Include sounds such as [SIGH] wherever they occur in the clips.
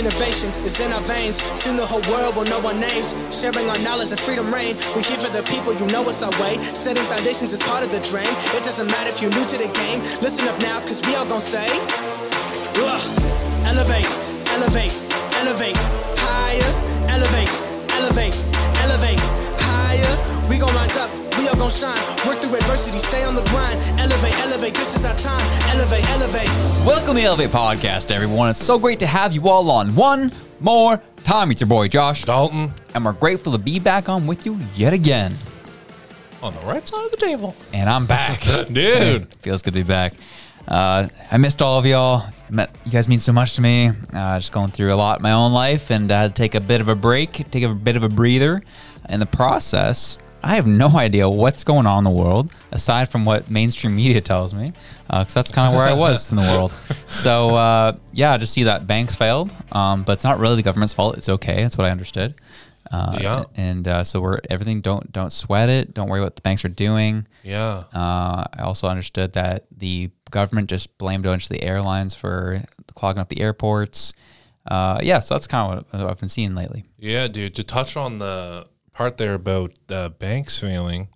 Innovation is in our veins. Soon the whole world will know our names. Sharing our knowledge and freedom reign. We here for the people, you know it's our way. Setting foundations is part of the dream. It doesn't matter if you're new to the game. Listen up now, cause we all gon' say, Ugh. elevate, elevate, elevate, higher, elevate, elevate, elevate, higher. We gon' rise up. We all gon' shine. Work through adversity, stay on the grind. Elevate, elevate, this is our time. Elevate, elevate. Welcome to the Elevate Podcast, everyone. It's so great to have you all on one more time. It's your boy Josh, Dalton and we're grateful to be back on with you yet again. on the right side of the table. And I'm back, [LAUGHS] Dude. [LAUGHS] Feels good to be back. Uh, I missed all of y'all. Met, you guys mean so much to me. Uh, just going through a lot in my own life, and uh, take a bit of a break, take a bit of a breather. In the process, I have no idea what's going on in the world aside from what mainstream media tells me, because that's kind of where I was in the world. [LAUGHS] So uh, yeah, I just see that banks failed, um, but it's not really the government's fault. It's okay. That's what I understood. Uh, Yeah. And uh, so we're everything. Don't don't sweat it. Don't worry what the banks are doing. Yeah. Uh, I also understood that the government just blamed a bunch of the airlines for clogging up the airports. Uh, yeah, so that's kind of what I've been seeing lately. Yeah, dude. To touch on the part there about uh, banks failing,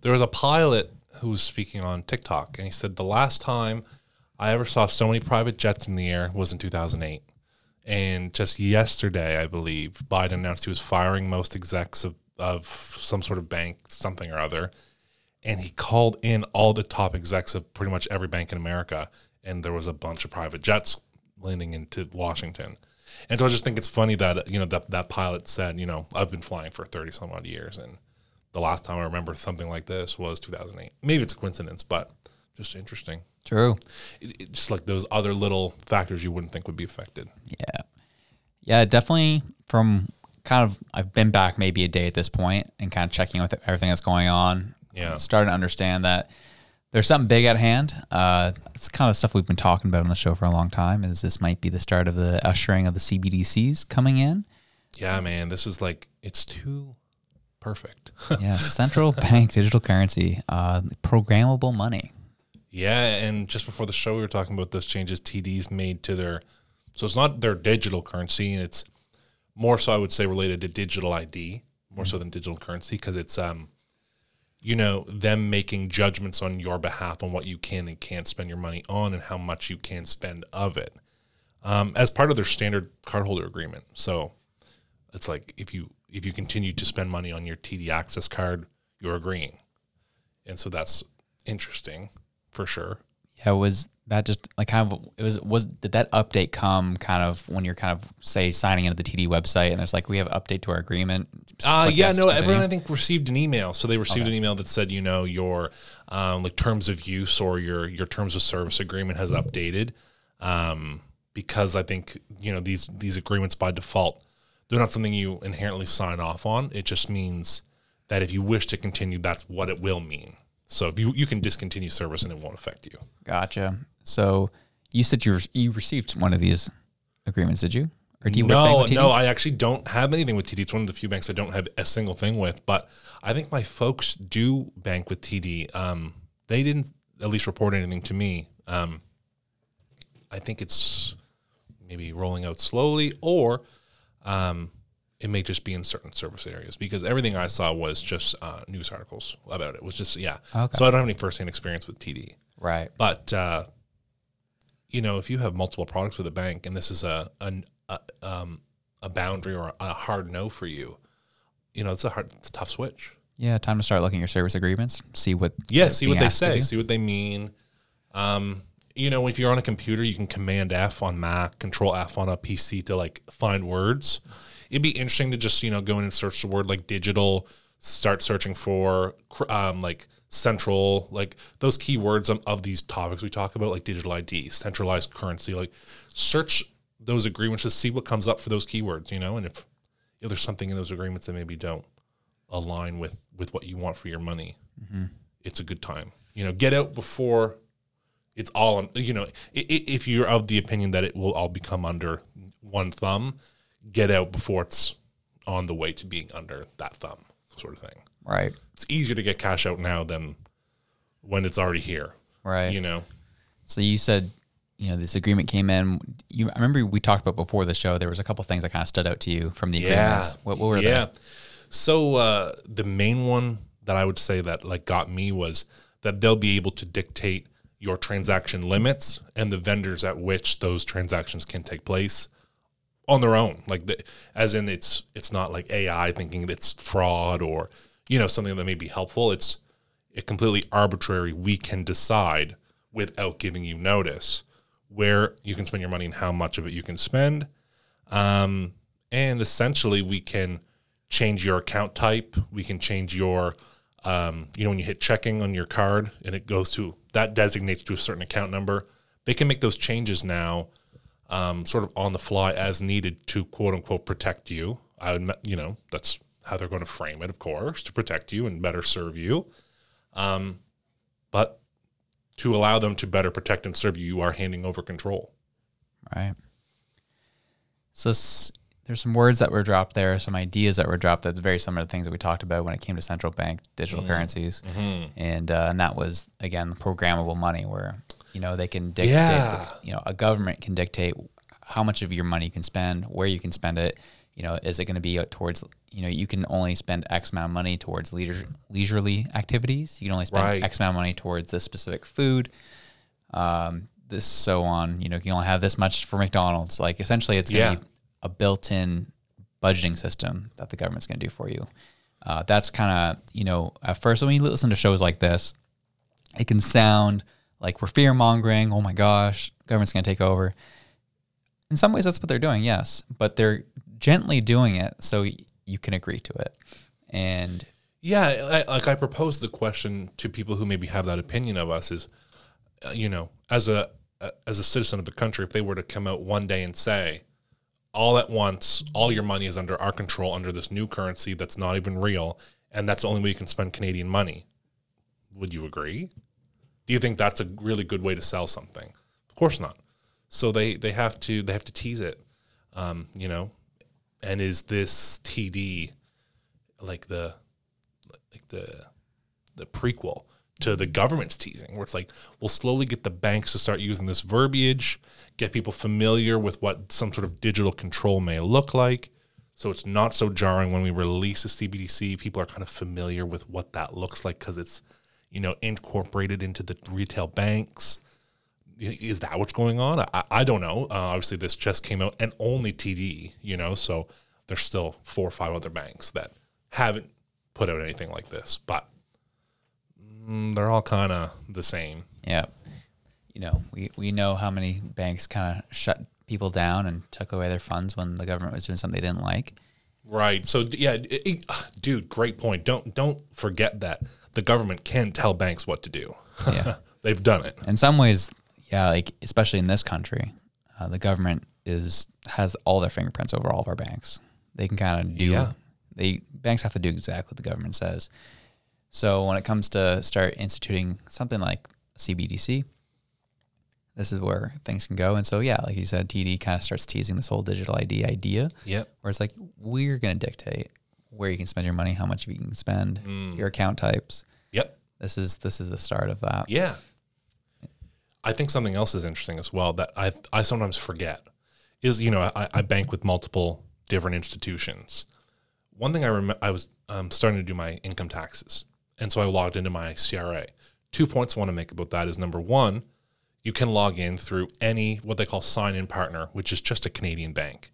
there was a pilot who was speaking on TikTok, and he said the last time I ever saw so many private jets in the air was in 2008. And just yesterday, I believe, Biden announced he was firing most execs of, of some sort of bank, something or other. And he called in all the top execs of pretty much every bank in America. And there was a bunch of private jets landing into Washington. And so I just think it's funny that, you know, that, that pilot said, you know, I've been flying for 30 some odd years. And the last time I remember something like this was 2008. Maybe it's a coincidence, but just interesting. True. It, it- just like those other little factors you wouldn't think would be affected. Yeah. Yeah, definitely from kind of I've been back maybe a day at this point and kind of checking with everything that's going on. Yeah. Starting to understand that there's something big at hand. Uh, it's kind of stuff we've been talking about on the show for a long time. Is this might be the start of the ushering of the CBDCs coming in? Yeah, man, this is like, it's too perfect. [LAUGHS] Yeah, central bank digital currency, uh, programmable money. Yeah, and just before the show, we were talking about those changes TDs made to their. So it's not their digital currency, and it's more so I would say related to digital ID more so than digital currency because it's um, you know, them making judgments on your behalf on what you can and can't spend your money on and how much you can spend of it, um, as part of their standard cardholder agreement. So it's like if you if you continue to spend money on your TD Access card, you're agreeing, and so that's interesting for sure. Yeah, was that just like kind of it was was did that update come kind of when you're kind of say signing into the TD website and there's like we have update to our agreement? Uh, yeah, no, continue? everyone I think received an email. So they received an email that said, you know, your um, like terms of use or your your terms of service agreement has updated. Um, because I think you know these these agreements by default they're not something you inherently sign off on. It just means that if you wish to continue, that's what it will mean. So if you you can discontinue service and it won't affect you. Gotcha. So you said you re- you received one of these agreements, did you? Or do you no, bank with TD? no, I actually don't have anything with TD. It's one of the few banks I don't have a single thing with. But I think my folks do bank with TD. Um, they didn't at least report anything to me. Um, I think it's maybe rolling out slowly, or um, it may just be in certain service areas because everything I saw was just uh, news articles about it. It was just yeah. Okay. So I don't have any firsthand experience with TD. Right. But uh, you know, if you have multiple products with a bank, and this is a an, a um, a boundary or a hard no for you, you know, it's a hard, it's a tough switch. Yeah, time to start looking at your service agreements. See what Yeah, see what they say, see what they mean. Um, you know, if you're on a computer, you can Command F on Mac, Control F on a PC to like find words. It'd be interesting to just you know go in and search the word like digital, start searching for um, like central, like those keywords of, of these topics we talk about, like digital ID, centralized currency. Like search those agreements to see what comes up for those keywords. You know, and if if there's something in those agreements that maybe don't align with with what you want for your money, mm-hmm. it's a good time. You know, get out before it's all. You know, if you're of the opinion that it will all become under one thumb, get out before it's on the way to being under that thumb, sort of thing. Right. It's easier to get cash out now than when it's already here. Right. You know, So you said you know this agreement came in. You I remember we talked about before the show. There was a couple things that kind of stood out to you from the agreements. What, what were yeah. they? Yeah. So uh, the main one that I would say that like got me was that they'll be able to dictate your transaction limits and the vendors at which those transactions can take place on their own. Like the, as in it's it's not like AI thinking it's fraud or you know something that may be helpful. It's it completely arbitrary. We can decide without giving you notice where you can spend your money and how much of it you can spend. Um, and essentially, we can change your account type. We can change your, um, you know, when you hit checking on your card and it goes to that designates to a certain account number. They can make those changes now, um, sort of on the fly as needed to quote unquote protect you. I would, you know, that's how they're going to frame it, of course, to protect you and better serve you. Um, but to allow them to better protect and serve you, you are handing over control. Right. So s- there's some words that were dropped there, some ideas that were dropped. That's very similar to things that we talked about when it came to central bank digital currencies, and uh, and that was again programmable money, where you know they can dictate. Yeah. You know, a government can dictate how much of your money you can spend, where you can spend it. You know, is it going to be towards you know you can only spend X amount of money towards leisure, leisurely activities. You can only spend Right. X amount of money towards this specific food um, this so on. You know, you can only have this much for McDonald's. Like essentially, it's going to Yeah. be a built-in budgeting system that the government's going to do for you. Uh, that's kind of you know at first when you listen to shows like this, it can sound like we're fear mongering. Oh my gosh, government's going to take over. In some ways, that's what they're doing, yes, but they're gently doing it so you can agree to it. And Yeah, I, like I propose the question to people who maybe have that opinion of us is, uh, you know, as a as a citizen of the country, if they were to come out one day and say, all at once, all your money is under our control under this new currency that's not even real, and that's the only way you can spend Canadian money, would you agree? Do you think that's a really good way to sell something? Of course not. So they they have to they have to tease it, um, you know. And is this TD like the like the the prequel to the government's teasing, where it's like we'll slowly get the banks to start using this verbiage, get people familiar with what some sort of digital control may look like. So it's not so jarring when we release a CBDC. People are kind of familiar with what that looks like because it's, you know, incorporated into the retail banks. Is that what's going on? I, I don't know. Uh, obviously, this just came out and only TD, you know, so there's still four or five other banks that haven't put out anything like this, but mm, they're all kind of the same. Yeah. You know, we, we know how many banks kind of shut people down and took away their funds when the government was doing something they didn't like. Right. So yeah, it- it- dude, great point. Don't don't forget that the government can tell banks what to do. Yeah. [LAUGHS] They've done it. In some ways, yeah, like especially in this country, uh, the government is has all their fingerprints over all of our banks. They can kind of do. Yeah. They banks have to do exactly what the government says. So when it comes to start instituting something like CBDC, this is where things can go. And so yeah, like you said, TD kind of starts teasing this whole digital ID idea. Yep. where it's like we're going to dictate where you can spend your money, how much you can spend, your account types. Yep. This is this is the start of that. Yeah. I think something else is interesting as well that I I sometimes forget is you know I, I bank with multiple different institutions. One thing I remember I was um, starting to do my income taxes, and so I logged into my CRA. Two points I want to make about that is number one, you can log in through any what they call sign-in partner, which is just a Canadian bank.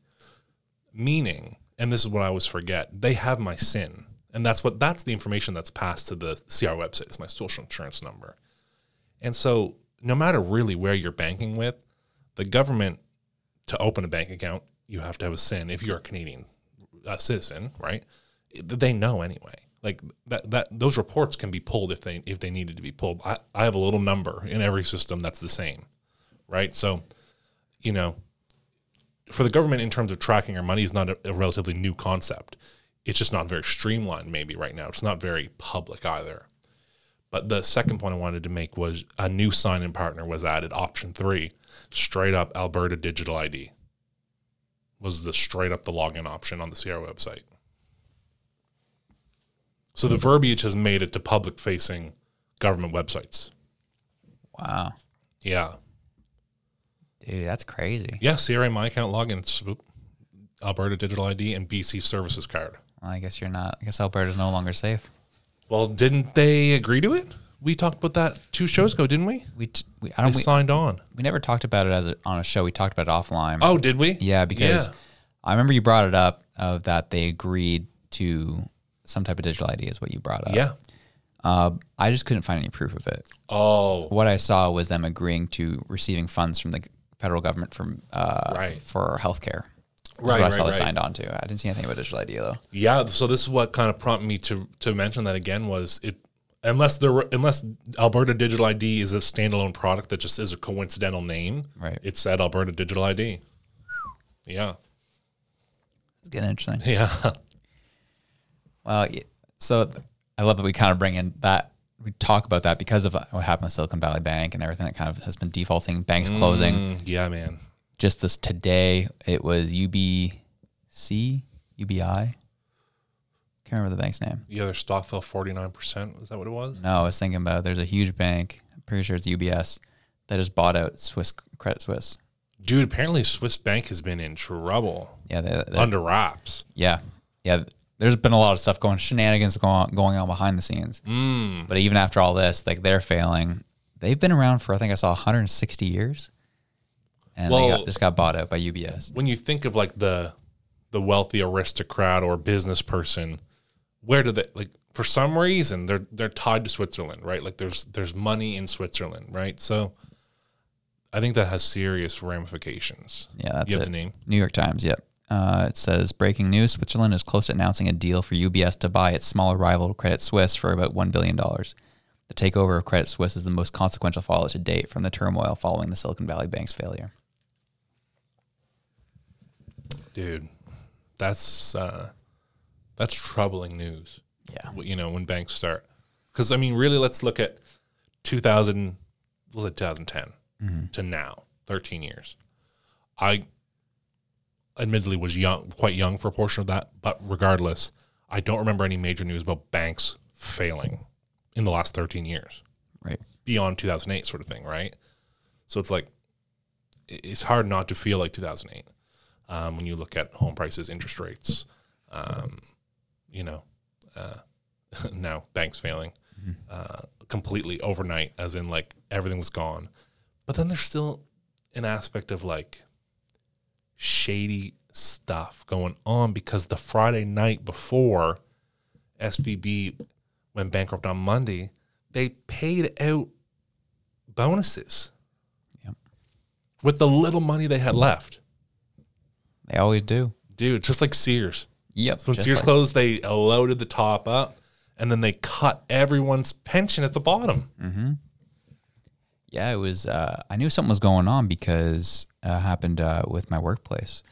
Meaning, and this is what I always forget, they have my SIN, and that's what that's the information that's passed to the CR website. It's my social insurance number. And so, no matter really where you're banking with, the government to open a bank account, you have to have a SIN if you're a Canadian uh, citizen, right? They know anyway. Like that, that those reports can be pulled if they if they needed to be pulled. I, I have a little number in every system that's the same, right? So, you know, for the government in terms of tracking our money is not a, a relatively new concept. It's just not very streamlined, maybe right now. It's not very public either. But the second point I wanted to make was a new sign in partner was added, option three, straight up Alberta Digital ID was the straight up the login option on the CR website. So the verbiage has made it to public facing government websites. Wow. Yeah. Dude, that's crazy. Yeah, CRA My Account login, Alberta Digital ID, and BC Services Card. Well, I guess you're not. I guess Alberta's no longer safe. Well, didn't they agree to it? We talked about that two shows ago, didn't we? We, t- we I They don't. We, signed on. we never talked about it as a, on a show. We talked about it offline. Oh, did we? Yeah, because Yeah. I remember you brought it up of that they agreed to some type of digital ID is what you brought up. Yeah. Uh, I just couldn't find any proof of it. Oh, What I saw was them agreeing to receiving funds from the federal government from uh, Right. for healthcare. That's Right, what I right, saw they right. signed on to. I didn't see anything about digital ID though. yeah. So this is what kind of prompted me to to mention that again was it unless there were, unless Alberta Digital ID is a standalone product that just is a coincidental name. Right. It said Alberta Digital ID. Yeah. It's getting interesting. Yeah. Well, so I love that we kind of bring in that we talk about that because of what happened with Silicon Valley Bank and everything that kind of has been defaulting, banks closing. Mm, yeah, man. Just this today, it was UBC, UBI. Can't remember the bank's name. Yeah, their stock fell forty nine percent. Is that what it was? No, I was thinking about there's a huge bank. I'm pretty sure it's UBS that just bought out Swiss Credit Suisse. Dude, apparently Swiss Bank has been in trouble. Yeah, they, they- Under wraps. yeah, yeah. There's been a lot of stuff going, shenanigans going on, going on behind the scenes. Mm. But even after all this, like they're failing. They've been around for I think I saw 160 years, and they Well- got, just got bought out by UBS. When you think of like the the wealthy aristocrat or business person, where do they like for some reason they're they're tied to Switzerland, right? Like there's there's money in Switzerland, right? So I think that has serious ramifications. Yeah, that's you have it. the name. New York Times. Yep. Uh, it says breaking news: Switzerland is close to announcing a deal for UBS to buy its smaller rival Credit Suisse for about one billion dollars. The takeover of Credit Suisse is the most consequential fallout to date from the turmoil following the Silicon Valley Bank's failure. Dude, that's uh that's troubling news. Yeah. you know, when banks start. Because I mean, really, let's look at 2000, was it 2010 to now, 13 years. I admittedly was young, quite young for a portion of that, but regardless, I don't remember any major news about banks failing in the last 13 years Right. beyond 2008 sort of thing, right? So it's like it's hard not to feel like 2008 um, when you look at home prices, interest rates, um, you know, uh, [LAUGHS] now banks failing uh, completely overnight, as in like everything was gone. But then there's still an aspect of like shady stuff going on because the Friday night before SVB went bankrupt on Monday, they paid out bonuses Yep. with the little money they had left. They always do. Dude, just like Sears. Yep. So when Sears like- closed, they loaded the top up and then they cut everyone's pension at the bottom. Mm-hmm. Yeah, it was. Uh, I knew something was going on because uh, it happened uh, with my workplace,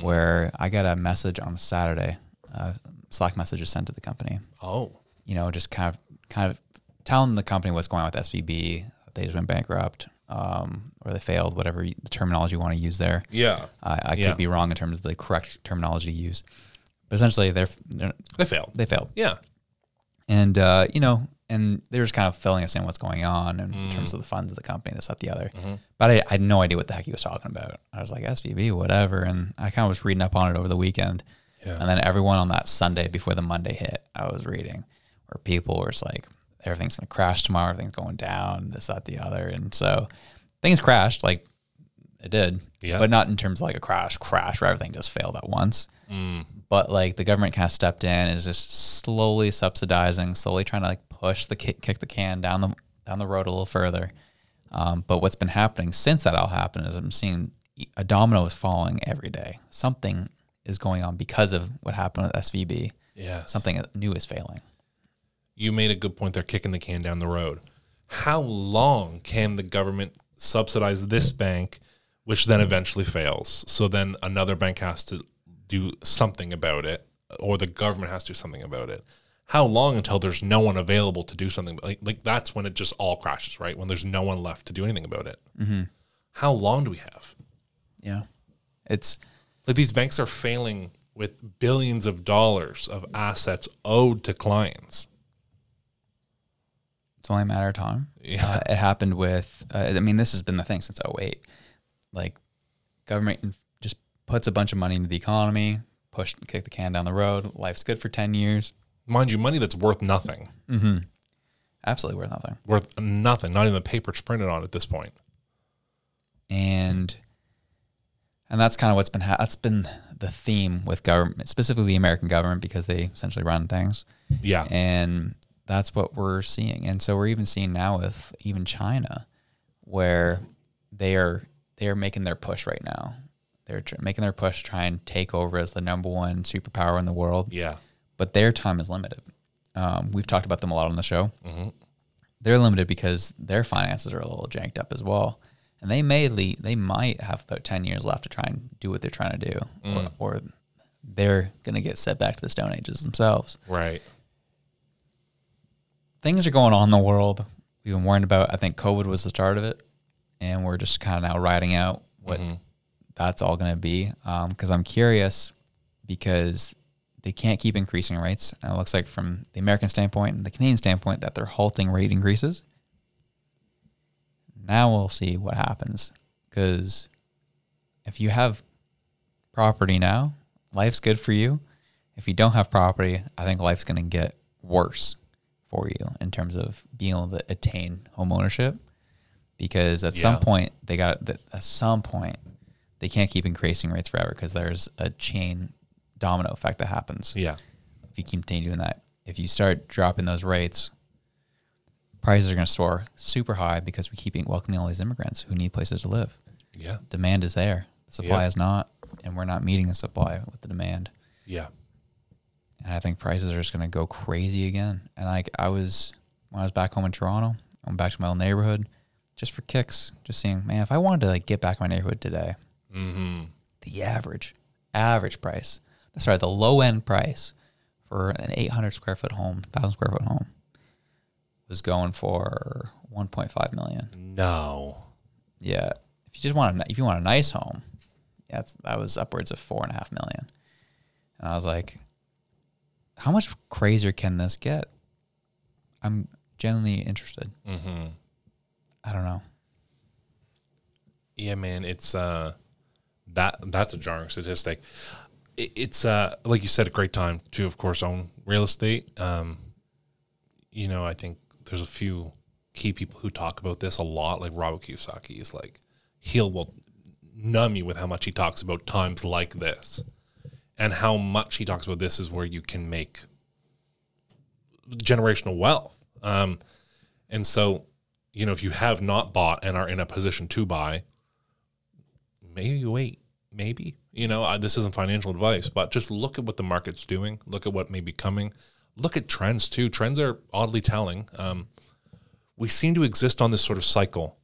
where I got a message on a Saturday. Uh, Slack message was sent to the company. Oh, You know, just kind of, kind of telling the company what's going on with SVB. They just went bankrupt, um, or they failed, whatever the terminology you want to use there. yeah. I, I Yeah. could be wrong in terms of the correct terminology to use, but essentially they're, they're They failed. they failed Yeah. and uh, you know, and they were just kind of filling us in what's going on in Mm. terms of the funds of the company, this, that, the other. Mm-hmm. But I, I had no idea what the heck he was talking about. I was like SVB, whatever, and I kind of was reading up on it over the weekend. Yeah. And then everyone on that Sunday before the Monday hit, I was reading where people were just like, everything's gonna crash tomorrow, everything's going down, this, that, the other, and so things crashed like it did, Yeah. but not in terms of like a crash, crash where everything just failed at once but like the government kind of stepped in and is just slowly subsidizing, slowly trying to like push the kick, kick the can down the down the road a little further. Um, but what's been happening since that all happened is I'm seeing a domino is falling every day. Something is going on because of what happened with SVB. Yeah. Something new is failing. You made a good point there, kicking the can down the road. How long can the government subsidize this bank, which then eventually fails? So then another bank has to do something about it, or the government has to do something about it. How long until there's no one available to do something? Like, like that's when it just all crashes, right? When there's no one left to do anything about it. Mm-hmm. How long do we have? Yeah, it's Like these banks are failing with billions of dollars of assets owed to clients. It's only a matter of time. Yeah. Uh, it happened with. Uh, I mean, this has been the thing since 08. like government just puts a bunch of money into the economy, push kick the can down the road. Life's good for ten years. Mind you, money that's worth nothing, Absolutely worth nothing. worth nothing, not even the paper it's printed on at this point. and and that's kind of what's been ha- that's been the theme with government, specifically the American government, because they essentially run things, Yeah. and that's what we're seeing. And so we're even seeing now with even China, where they are they are making their push right now. They're tr- making their push to try and take over as the number one superpower in the world yeah. but their time is limited. Um, we've talked about them a lot on the show. They're limited because their finances are a little janked up as well, and they may le- they might have about ten years left to try and do what they're trying to do, or, or they're going to get set back to the Stone Ages themselves. Right. Things are going on in the world. We've been warned about. I think COVID was the start of it, and we're just kind of now riding out what mm-hmm. that's all going to be. Um, because I'm curious, because they can't keep increasing rates. And it looks like from the American standpoint and the Canadian standpoint that they're halting rate increases. Now we'll see what happens. Because if you have property now, life's good for you. If you don't have property, I think life's going to get worse for you in terms of being able to attain home ownership. Because at some point, they got at some point they can't keep increasing rates forever because there's a chain domino effect that happens Yeah. if you continue doing that. If you start dropping those rates, prices are going to soar super high because we keep welcoming all these immigrants who need places to live. Yeah. Demand is there, the supply Yeah. is not, and we're not meeting the supply with the demand. Yeah. And I think prices are just going to go crazy again. And like I was when I was back home in Toronto, I went back to my old neighborhood just for kicks, just seeing, man, if I wanted to like get back in my neighborhood today, Mm-hmm. the average average price sorry the low end price for an 800 square foot home 1000 square foot home was going for 1.5 million No. yeah if you just want a, if you want a nice home that's, that was upwards of four and a half million and i was like how much crazier can this get i'm genuinely interested Mm-hmm. i don't know Yeah, man, it's uh that that's a jarring statistic. It, it's uh like you said, a great time to, of course, own real estate. Um, you know, I think there's a few key people who talk about this a lot. Like Robert Kiyosaki is like he'll will numb you with how much he talks about times like this, and how much he talks about this is where you can make generational wealth. Um, and so, you know, if you have not bought and are in a position to buy, maybe wait, maybe. You know, uh, this isn't financial advice, but just look at what the market's doing. Look at what may be coming. Look at trends too. Trends are oddly telling. Um, we seem to exist on this sort of cycle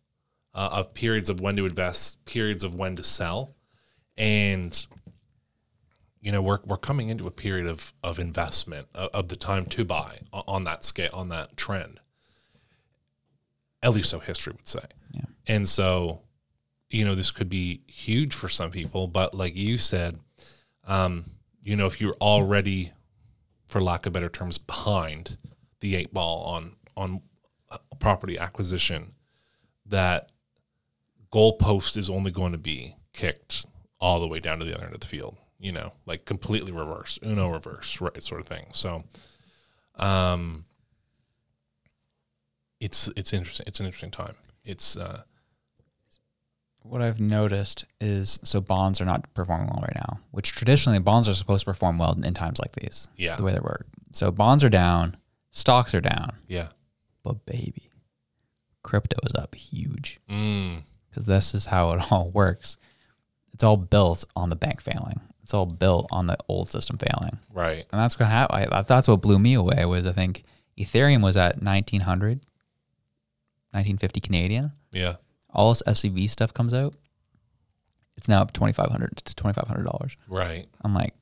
uh, of periods of when to invest, periods of when to sell, and you know we're we're coming into a period of of investment of, of the time to buy on that scale on that trend. At least so history would say. Yeah. And so, you know, this could be huge for some people, but like you said, um, you know, if you're already, for lack of better terms, behind the eight ball on on property acquisition, that goalpost is only going to be kicked all the way down to the other end of the field. You know, like completely reverse, Uno reverse, right, sort of thing. So, um, it's it's interesting. It's an interesting time. It's uh, what I've noticed is so bonds are not performing well right now, which traditionally bonds are supposed to perform well in times like these. Yeah. The way they work. So bonds are down, stocks are down, yeah. but baby, crypto is up huge Mm, because this is how it [LAUGHS] all works. It's all built on the bank failing. It's all built on the old system failing. right. And that's going to happen. I, that's what blew me away was I think Ethereum was at 1900, 1950 Canadian. Yeah. All this SVB stuff comes out. It's now up 2500 to $2,500. Right. I'm like,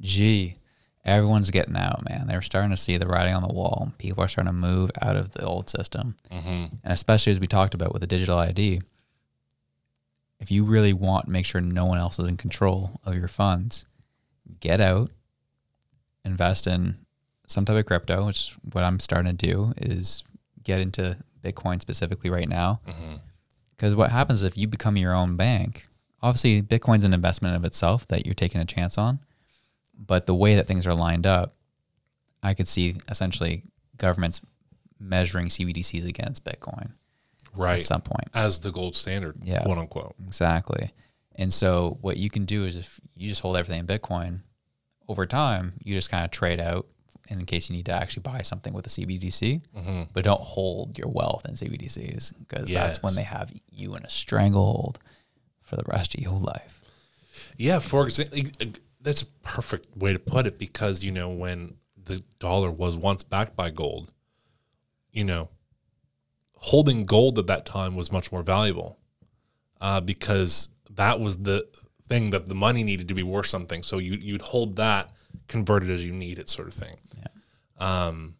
gee, everyone's getting out, man. They're starting to see the writing on the wall. People are starting to move out of the old system. Mm-hmm. And especially as we talked about with the digital ID, if you really want to make sure no one else is in control of your funds, get out, invest in some type of crypto, which is what I'm starting to do is get into Bitcoin specifically right now. Mm-hmm. Because what happens if you become your own bank? Obviously, Bitcoin's an investment of itself that you're taking a chance on. But the way that things are lined up, I could see essentially governments measuring CBDCs against Bitcoin right at some point. as the gold standard, Yeah. quote unquote. Exactly. And so what you can do is if you just hold everything in Bitcoin, over time you just kind of trade out in case you need to actually buy something with a CBDC, mm-hmm. but don't hold your wealth in CBDCs because that's when they have you in a stranglehold for the rest of your life. Yeah, for example, that's a perfect way to put it because you know when the dollar was once backed by gold, you know, holding gold at that time was much more valuable uh, because that was the thing that the money needed to be worth something. So you you'd hold that, convert it as you need it, sort of thing. Um,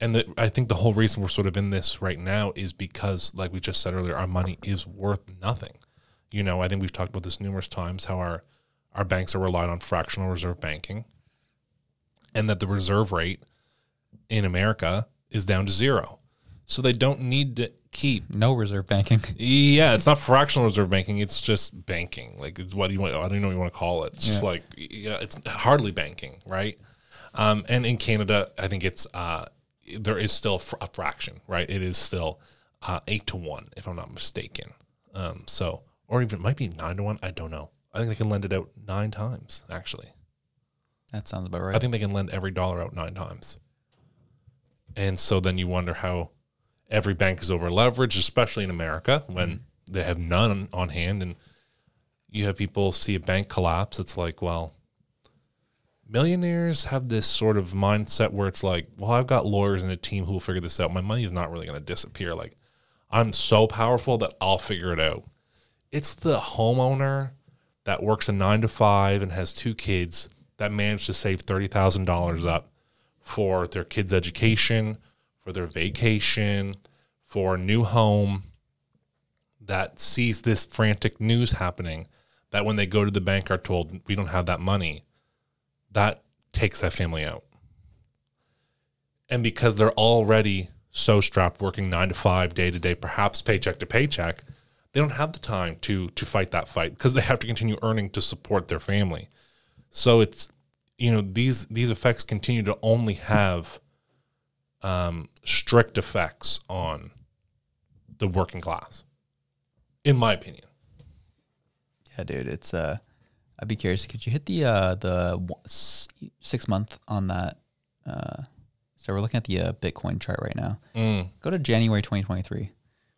and the, I think the whole reason we're sort of in this right now is because, like we just said earlier, our money is worth nothing. You know, I think we've talked about this numerous times how our our banks are relied on fractional reserve banking, and that the reserve rate in America is down to zero. So they don't need to keep. No reserve banking. [LAUGHS] Yeah, it's not fractional reserve banking. It's just banking. Like it's what do you want? I don't even know what you want to call it. It's just Yeah. like yeah, it's hardly banking, right? Um, and in Canada, I think it's uh, there is still a fraction, right? It is still uh, eight to one, if I'm not mistaken. Um, so, or even it might be nine to one. I don't know. I think they can lend it out nine times. Actually, That sounds about right. I think they can lend every dollar out nine times. And so then you wonder how every bank is over leveraged, especially in America when they have none on hand. And you have people see a bank collapse. It's like, well, millionaires have this sort of mindset where it's like, well, I've got lawyers and a team who will figure this out. My money is not really going to disappear. Like, I'm so powerful that I'll figure it out. It's the homeowner that works a nine to five and has two kids that managed to save $30,000 up for their kids' education, for their vacation, for a new home, that sees this frantic news happening, that when they go to the bank are told, we don't have that money, that takes that family out. And because they're already so strapped, working nine to five, day to day, perhaps paycheck to paycheck, they don't have the time to to fight that fight because they have to continue earning to support their family. So it's you know these these effects continue to only have um, strict effects on the working class, in my opinion. Yeah, dude, it's uh, I'd be curious. Could you hit the uh the six month on that? Uh, so we're looking at the uh, Bitcoin chart right now. Mm. Go to January 2023.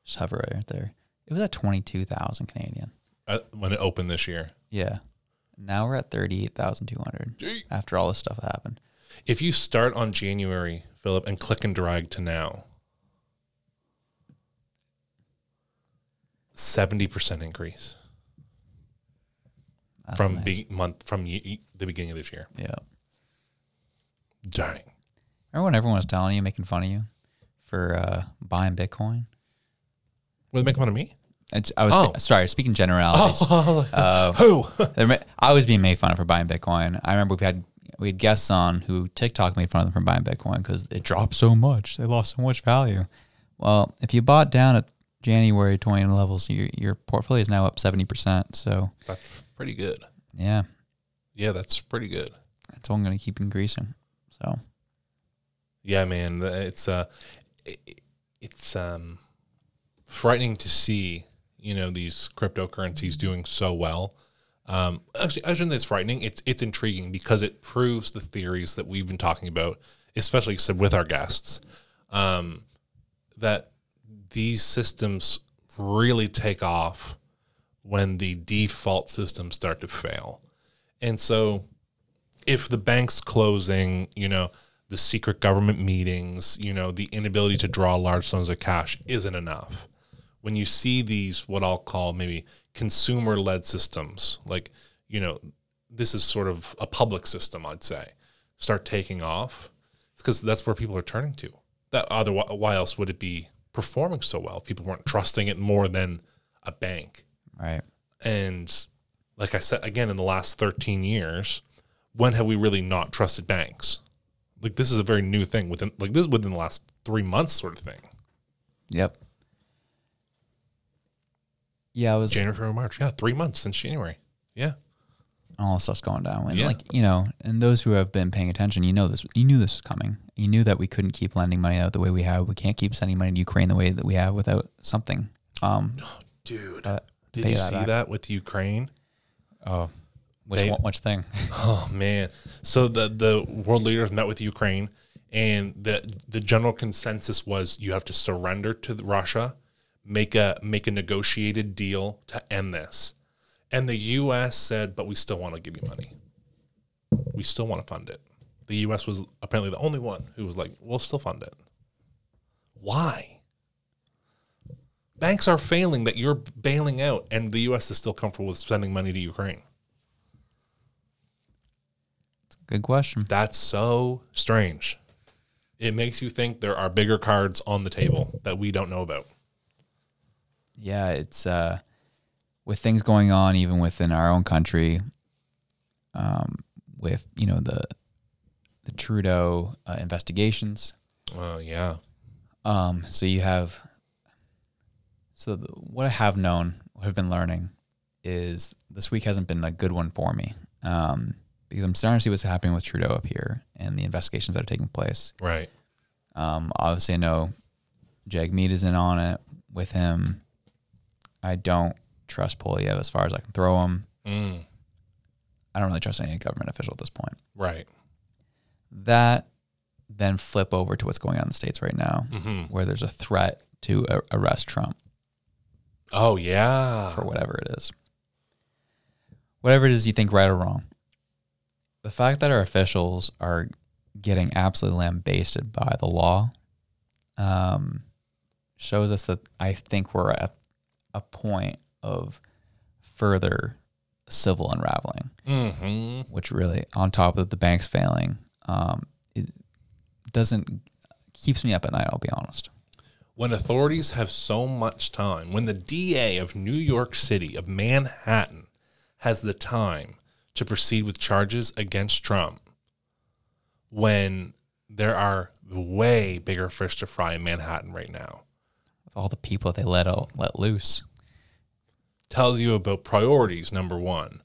Just hover right there. It was at 22,000 Canadian. Uh, when it opened this year, Yeah. Now we're at 38,200 after all this stuff happened. if you start on January, Philip, and click and drag to now, seventy percent increase That's from nice. be- month from the beginning of this year. yeah. Dang. Remember when everyone was telling you, making fun of you for uh, buying Bitcoin? Were they making fun of me? It's, I was Oh. sorry, speaking generalities. [LAUGHS] [LAUGHS] Uh, Who? [LAUGHS] I was being made fun of for buying Bitcoin. I remember we had we had guests on who TikTok made fun of them for buying Bitcoin because it dropped so much. They lost so much value. Well, if you bought down at January 20 levels, your your portfolio is now up 70%. So That's pretty good. yeah, Yeah, that's pretty good. it's only going to keep increasing. So Yeah, man, it's uh, it, it's um, frightening to see you know these cryptocurrencies doing so well. Um, actually, I shouldn't say it's frightening. It's it's intriguing because it proves the theories that we've been talking about, especially said with our guests, um, that these systems really take off when the default systems start to fail, and so if the bank's closing, you know, the secret government meetings, you know, the inability to draw large sums of cash isn't enough. When you see these, what I'll call maybe consumer led systems, like, you know, this is sort of a public system, I'd say, start taking off, because that's where people are turning to. That otherwise, why else would it be performing so well? if People weren't trusting it more than a bank. right, And like I said, again, in the last 13 years, when have we really not trusted banks? Like this is a very new thing within like this is within the last three months sort of thing. yep. Yeah, it was January, February, March. Yeah, three months since January. Yeah. all this stuff's going down. And Yeah. like, you know, and those who have been paying attention, you know this you knew this was coming. You knew that we couldn't keep lending money out the way we have. We can't keep sending money to Ukraine the way that we have without something. Um Dude. uh, Did pay you that see back. that with Ukraine? Oh, which They- one, which thing? [LAUGHS] Oh man! So the the world leaders met with Ukraine, and the the general consensus was you have to surrender to the- Russia, make a make a negotiated deal to end this, and the U.S. said, but we still want to give you money. We still want to fund it. The U.S. was apparently the only one who was like, we'll still fund it. Why? Banks are failing that you're bailing out, and the U.S. is still comfortable with sending money to Ukraine. Good question. That's so strange. It makes you think there are bigger cards on the table that we don't know about. Yeah, it's uh with things going on even within our own country um with, you know, the the Trudeau uh, investigations. Oh yeah. Um, so you have, so the, what I have known, what I've been learning is this week hasn't been a good one for me. Um, because I'm starting to see what's happening with Trudeau up here and the investigations that are taking place. Right. Um, obviously I know Jagmeet is in on it with him. I don't trust Poilievre as far as I can throw him. Mm, I don't really trust any government official at this point. right. That then flip over to what's going on in the States right now, hmm where there's a threat to a- arrest Trump. Oh yeah. for whatever it is. Whatever it is you think right or wrong. The fact that our officials are getting absolutely lambasted by the law um, shows us that I think we're at a point of further civil unraveling, hmm which really, on top of the banks failing, um, it doesn't keeps me up at night. I'll be honest. When authorities have so much time, when the DA of New York City, of Manhattan, has the time to proceed with charges against Trump, when there are way bigger fish to fry in Manhattan right now, all the people they let out, let loose. tells you about priorities number one.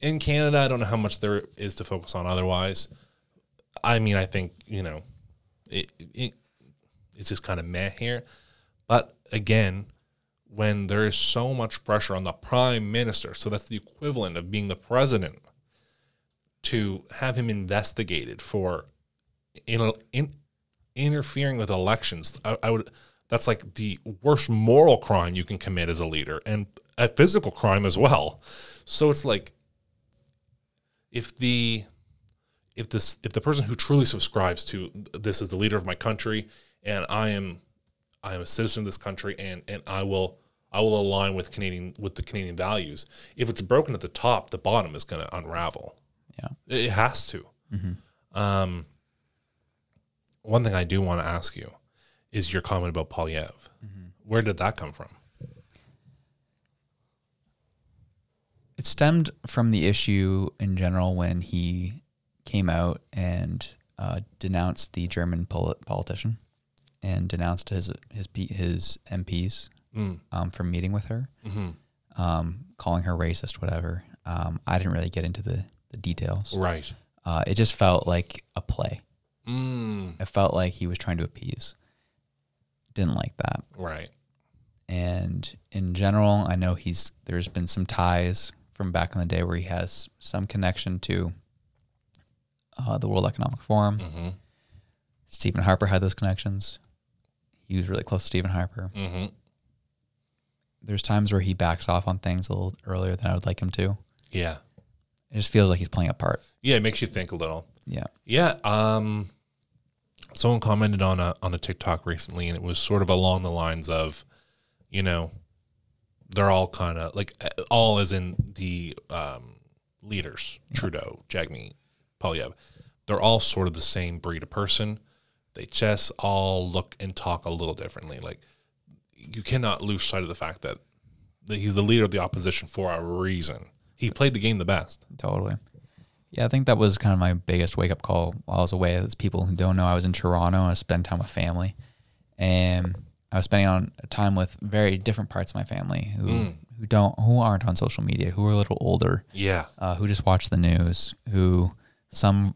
In canada i don't know how much there is to focus on otherwise. I mean i think you know it, it it's just kind of meh here. But again when there is so much pressure on the prime minister so that's the equivalent of being the president to have him investigated for in, in interfering with elections I, I would that's like the worst moral crime you can commit as a leader and a physical crime as well so it's like if the if this if the person who truly subscribes to this is the leader of my country and i am i am a citizen of this country and and i will i will align with canadian with the canadian values if it's broken at the top the bottom is going to unravel Yeah. it has to. Um, one thing I do want to ask you is your comment about Poilievre. Where did that come from? It stemmed from the issue in general when he came out and uh, denounced the German pol- politician and denounced his his his MPs Mm. um, from meeting with her, hmm um, calling her racist, whatever. Um, I didn't really get into the, the details. Right. Uh, it just felt like a play. Mm. It felt like he was trying to appease. Didn't like that. Right. and in general, I know he's there's been some ties from back in the day where he has some connection to uh, the World Economic Forum. hmm Stephen Harper had those connections. He was really close to Stephen Harper. hmm There's times where he backs off on things a little earlier than I would like him to. Yeah. It just feels like he's playing a part. Yeah. It makes you think a little. Yeah. Yeah. Um, someone commented on a on a TikTok recently, and it was sort of along the lines of, you know, they're all kind of like all as in the um, leaders, Trudeau, Jagmeet, Poilievre. They're all sort of the same breed of person. They just all look and talk a little differently. Like you cannot lose sight of the fact that that he's the leader of the opposition for a reason. He played the game the best. Totally. Yeah, I think that was kind of my biggest wake up call while I was away. As people who don't know, I was in Toronto. I spent time with family, and I was spending on time with very different parts of my family who who don't who aren't on social media, who are a little older, Yeah. uh, who just watch the news, who some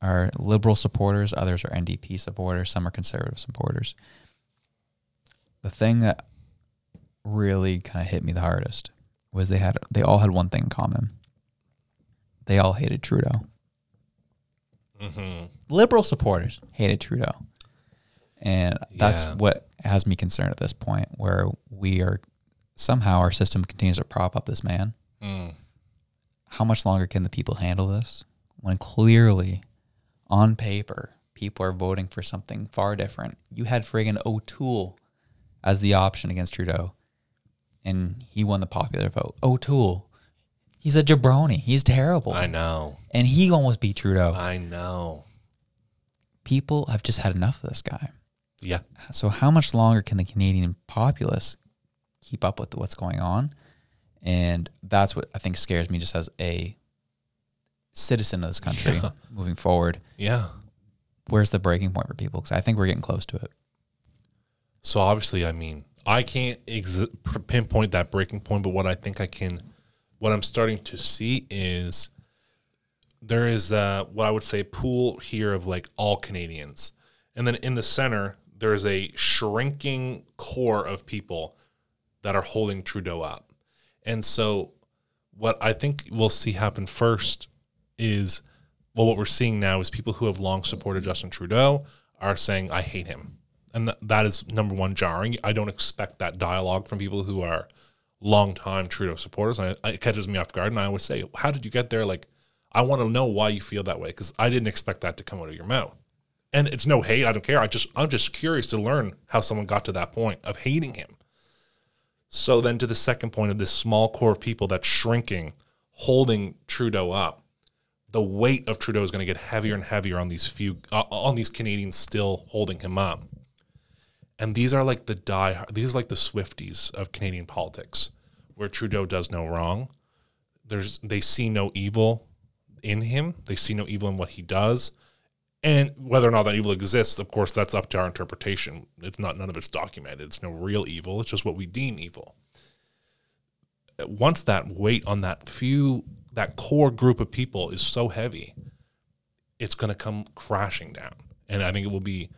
are liberal supporters, others are NDP supporters, some are conservative supporters. The thing that really kind of hit me the hardest was they had they all had one thing in common. They all hated Trudeau. Mm-hmm. Liberal supporters hated Trudeau, and that's Yeah. what has me concerned at this point, where we are somehow our system continues to prop up this man. Mm. How much longer can the people handle this when clearly on paper people are voting for something far different? You had friggin o'toole as the option against trudeau and he won the popular vote. O'toole he's a jabroni he's terrible I know. and he almost beat trudeau I know. people have just had enough of this guy Yeah. so how much longer can the Canadian populace keep up with what's going on? And that's what I think scares me just as a citizen of this country [LAUGHS] moving forward. Yeah. Where's the breaking point for people? Because I think we're getting close to it. So obviously, I mean, I can't ex- pinpoint that breaking point, but what I think I can, what I'm starting to see is there is uh, what I would say pool here of like all Canadians, and then in the center there is a shrinking core of people that are holding Trudeau up, and so what I think we'll see happen first is well, what we're seeing now is people who have long supported Justin Trudeau are saying, I hate him. And th- that is number one jarring. I don't expect that dialogue from people who are longtime Trudeau supporters. And it catches me off guard. And I always say, How did you get there? Like, I want to know why you feel that way because I didn't expect that to come out of your mouth. And it's no hate. I don't care. I just, I'm just curious to learn how someone got to that point of hating him. So then to the second point of this small core of people that's shrinking, holding Trudeau up the weight of Trudeau is going to get heavier and heavier on these few uh, on these Canadians still holding him up. And these are like the die these are like the Swifties of Canadian politics where Trudeau does no wrong. There's they see no evil in him. They see no evil in what he does. And whether or not that evil exists, of course, that's up to our interpretation. It's not none of it's documented. It's no real evil. It's just what we deem evil once that weight on that few that core group of people is so heavy it's going to come crashing down and i think it will be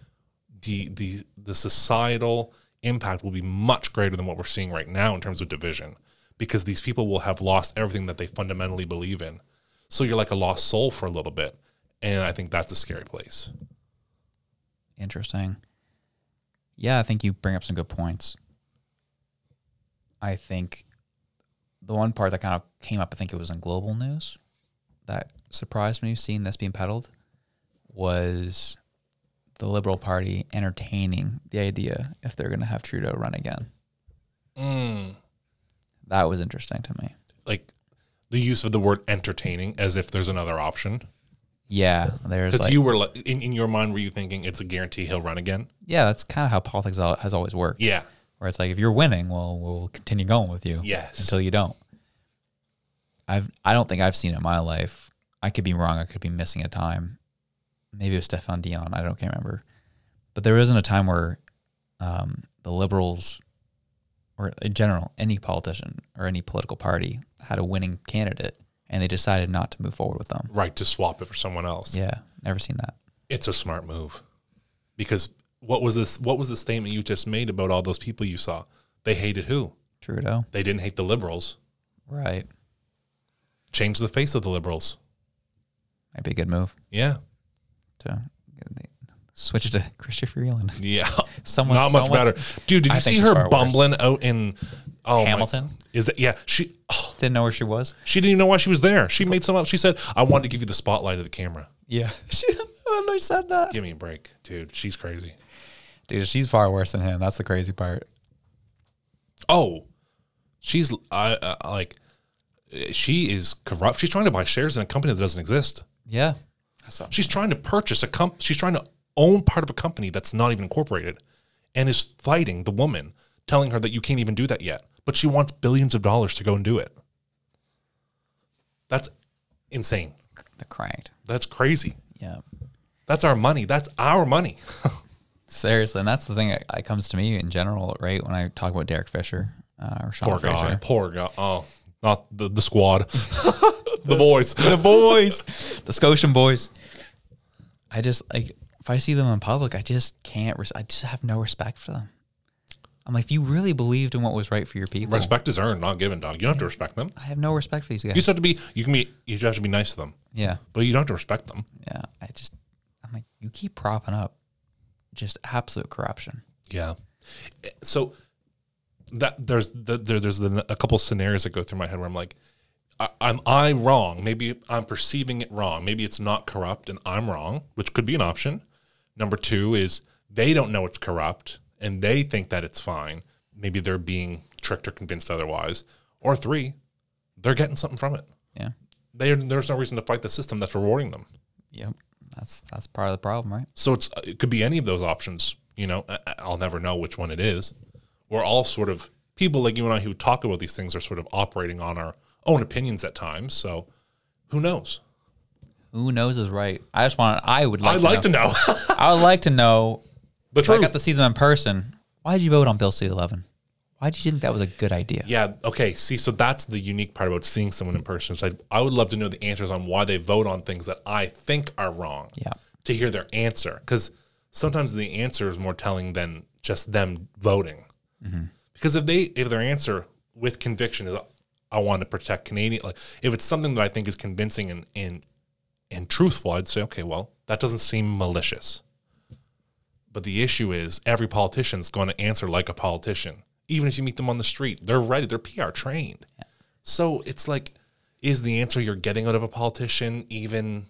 the the the societal impact will be much greater than what we're seeing right now in terms of division because these people will have lost everything that they fundamentally believe in so you're like a lost soul for a little bit and i think that's a scary place Interesting. Yeah, I think you bring up some good points. I think the one part that kind of came up, I think it was in global news, that surprised me seeing this being peddled was the Liberal Party entertaining the idea if they're going to have Trudeau run again. Mm. That was interesting to me. like the use of the word entertaining as if there's another option Yeah, there's because like, you were like, in, in your mind were you thinking it's a guarantee he'll run again yeah, that's kind of how politics has always worked. yeah where it's like if you're winning, well, we'll continue going with you. Yes. Until you don't. I've I don't think I've seen it in my life. I could be wrong. I could be missing a time. Maybe it was Stéphane Dion. I don't can't remember. But there isn't a time where um, the liberals, or in general, any politician or any political party had a winning candidate and they decided not to move forward with them. right to swap it for someone else Yeah, never seen that. it's a smart move because what was this what was the statement you just made about all those people you saw they hated who Trudeau, they didn't hate the liberals right? change the face of the liberals Might be a good move yeah to switch it to Chrystia Freeland. yeah [LAUGHS] Someone not much someone- better dude did you think see her far worse. bumbling out in oh my- Hamilton? is it yeah she oh, Didn't know where she was. she didn't even know why she was there she made some up she said i wanted to give you the spotlight of the camera Yeah, [LAUGHS] she I said that. give me a break dude she's crazy Dude, she's far worse than him. That's the crazy part. Oh, she's uh, uh, like, she is corrupt. She's trying to buy shares in a company that doesn't exist. Yeah, She's trying to purchase a comp. She's trying to own part of a company that's not even incorporated, and is fighting the woman, telling her that you can't even do that yet. But she wants billions of dollars to go and do it. That's insane. the cranked. That's crazy. Yeah, That's our money. That's our money. [LAUGHS] seriously, and that's the thing that, that comes to me in general, right? When I talk about Derek Fisher, uh, Rashawn Poor Frazier. guy. Poor guy. Oh, not the, the squad. [LAUGHS] the boys. the boys, [LAUGHS] the Scotian boys. I just like if I see them in public, I just can't. Res- I just have no respect for them. I'm like, if you really believed in what was right for your people, Respect is earned, not given, dog. You don't have to respect them. I have no respect for these guys. You just have to be. You can be. You just have to be nice to them, yeah, but you don't have to respect them. yeah. I just, I'm like, you keep propping up just absolute corruption. Yeah. So that there's the, there, there's the, a couple scenarios that go through my head where I'm like, I, I'm I wrong? Maybe I'm perceiving it wrong. Maybe it's not corrupt and I'm wrong, which could be an option. Number two is they don't know it's corrupt and they think that it's fine. Maybe they're being tricked or convinced otherwise. Or three, they're getting something from it. Yeah, They, there's no reason to fight the system that's rewarding them. yep. That's that's part of the problem, right? So it's it could be any of those options. You know, I- I'll never know which one it is. We're all sort of people like you and I who talk about these things are sort of operating on our own opinions at times. So who knows? Who knows is right. I just want. I would like. I'd to like to know. know [LAUGHS] I would like to know. the If I got to see them in person. Why did you vote on Bill C eleven? Why did you think that was a good idea? yeah. Okay. See, so that's the unique part about seeing someone in person. So I, I would love to know the answers on why they vote on things that I think are wrong. Yeah. To hear their answer, because sometimes the answer is more telling than just them voting. Mm-hmm. Because if they if their answer with conviction is I want to protect Canadian, like if it's something that I think is convincing and and and truthful, I'd say okay, well that doesn't seem malicious. But the issue is every politician's going to answer like a politician. Even if you meet them on the street, they're ready. They're PR trained. So it's like, is the answer you're getting out of a politician even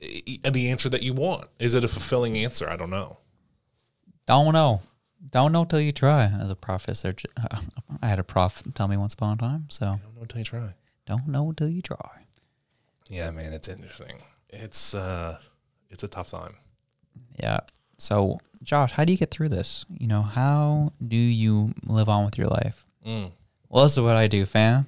the answer that you want? Is it a fulfilling answer? I don't know. I don't know. Don't know till you try. As a professor, [LAUGHS] I had a prof tell me once upon a time. So don't know until you try. don't know till you try. Yeah, man, it's interesting. It's uh, it's a tough time. Yeah. So, Josh, how do you get through this? You know, how do you live on with your life? Mm. Well, this is what I do, fam.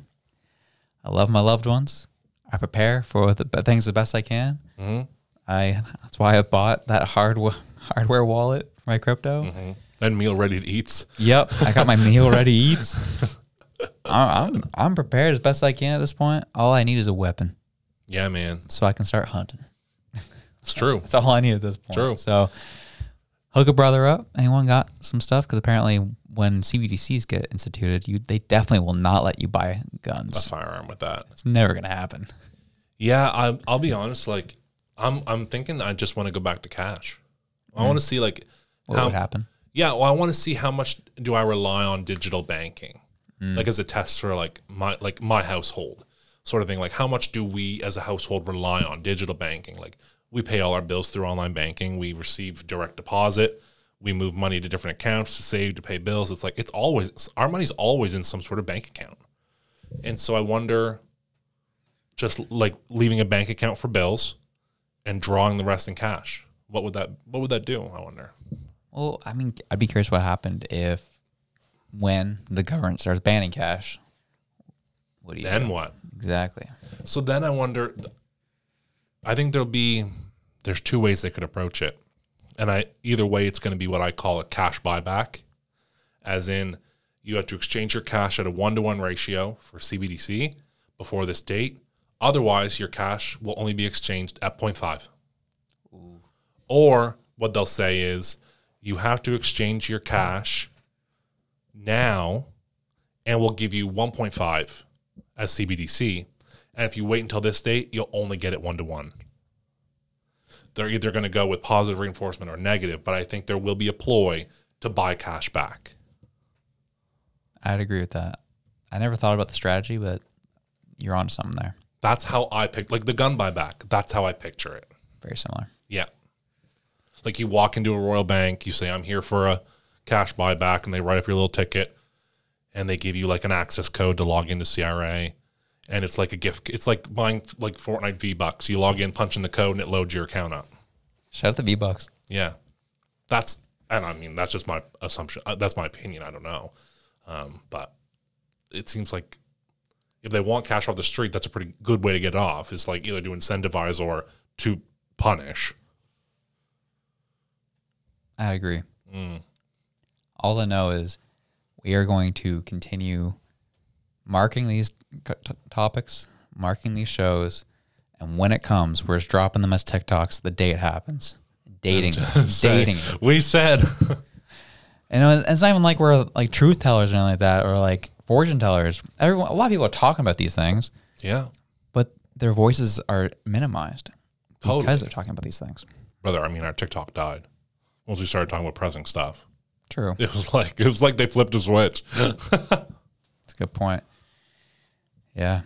I love my loved ones. I prepare for the things the best I can. hmm I that's why I bought that hardware [LAUGHS] hardware wallet for my crypto. hmm And meal ready to eats. Yep, I got my meal ready eats. [LAUGHS] I'm, I'm I'm prepared as best I can at this point. All I need is a weapon, Yeah, man, so I can start hunting. it's true. [LAUGHS] That's all I need at this point. True. So hook a brother up. Anyone got some stuff? Because apparently, when CBDCs get instituted, you they definitely will not let you buy guns. A firearm with that. It's never gonna happen. Yeah, I, I'll be honest. Like, I'm I'm thinking I just want to go back to cash. I want to hmm. see like What how would happen? Yeah, well, I want to see how much do I rely on digital banking, mm. like as a test for like my like my household sort of thing. Like how much do we as a household rely on digital banking? Like we pay all our bills through online banking. We receive direct deposit. We move money to different accounts to save to pay bills. It's like it's always our money's always in some sort of bank account, and so I wonder, just like leaving a bank account for bills and drawing the rest in cash. What would that What would that do? I wonder. Well, I mean, I'd be curious what happened if, when the government starts banning cash. What do you Then do? what? exactly? So then I wonder. I think there'll be there's two ways they could approach it, and I either way it's going to be what I call a cash buyback, as in you have to exchange your cash at a one to one ratio for CBDC before this date. Otherwise, your cash will only be exchanged at 0.5. Or what they'll say is you have to exchange your cash now, and we'll give you 1.5 as CBDC. And if you wait until this date, you'll only get it one to one. They're either going to go with positive reinforcement or negative, but I think there will be a ploy to buy cash back. I'd agree with that. I never thought about the strategy, but you're onto something there. That's how I pick, like the gun buyback. That's how I picture it. Very similar. Yeah. Like you walk into a Royal Bank, you say, I'm here for a cash buyback, and they write up your little ticket and they give you like an access code to log into CRA. And it's like a gift. It's like buying like Fortnite V Bucks. You log in, punch in the code, and it loads your account up. Shout out the V Bucks. Yeah, that's and I mean that's just my assumption. Uh, That's my opinion. I don't know, um, but it seems like if they want cash off the street, that's a pretty good way to get off. Is like either to incentivize or to punish. I agree. Mm. All I know is we are going to continue marking these t- topics, marking these shows, and when it comes, we're just dropping them as TikToks the day it happens. Dating, dating. We said [LAUGHS] And it's not even like we're like truth tellers or anything like that, or like fortune tellers. Everyone, a lot of people are talking about these things, Yeah. but their voices are minimized Totally. because they're talking about these things. Brother, I mean our TikTok died. Once we started talking about pressing stuff. True, It was like it was like they flipped a switch. [LAUGHS] that's a good point. Yeah,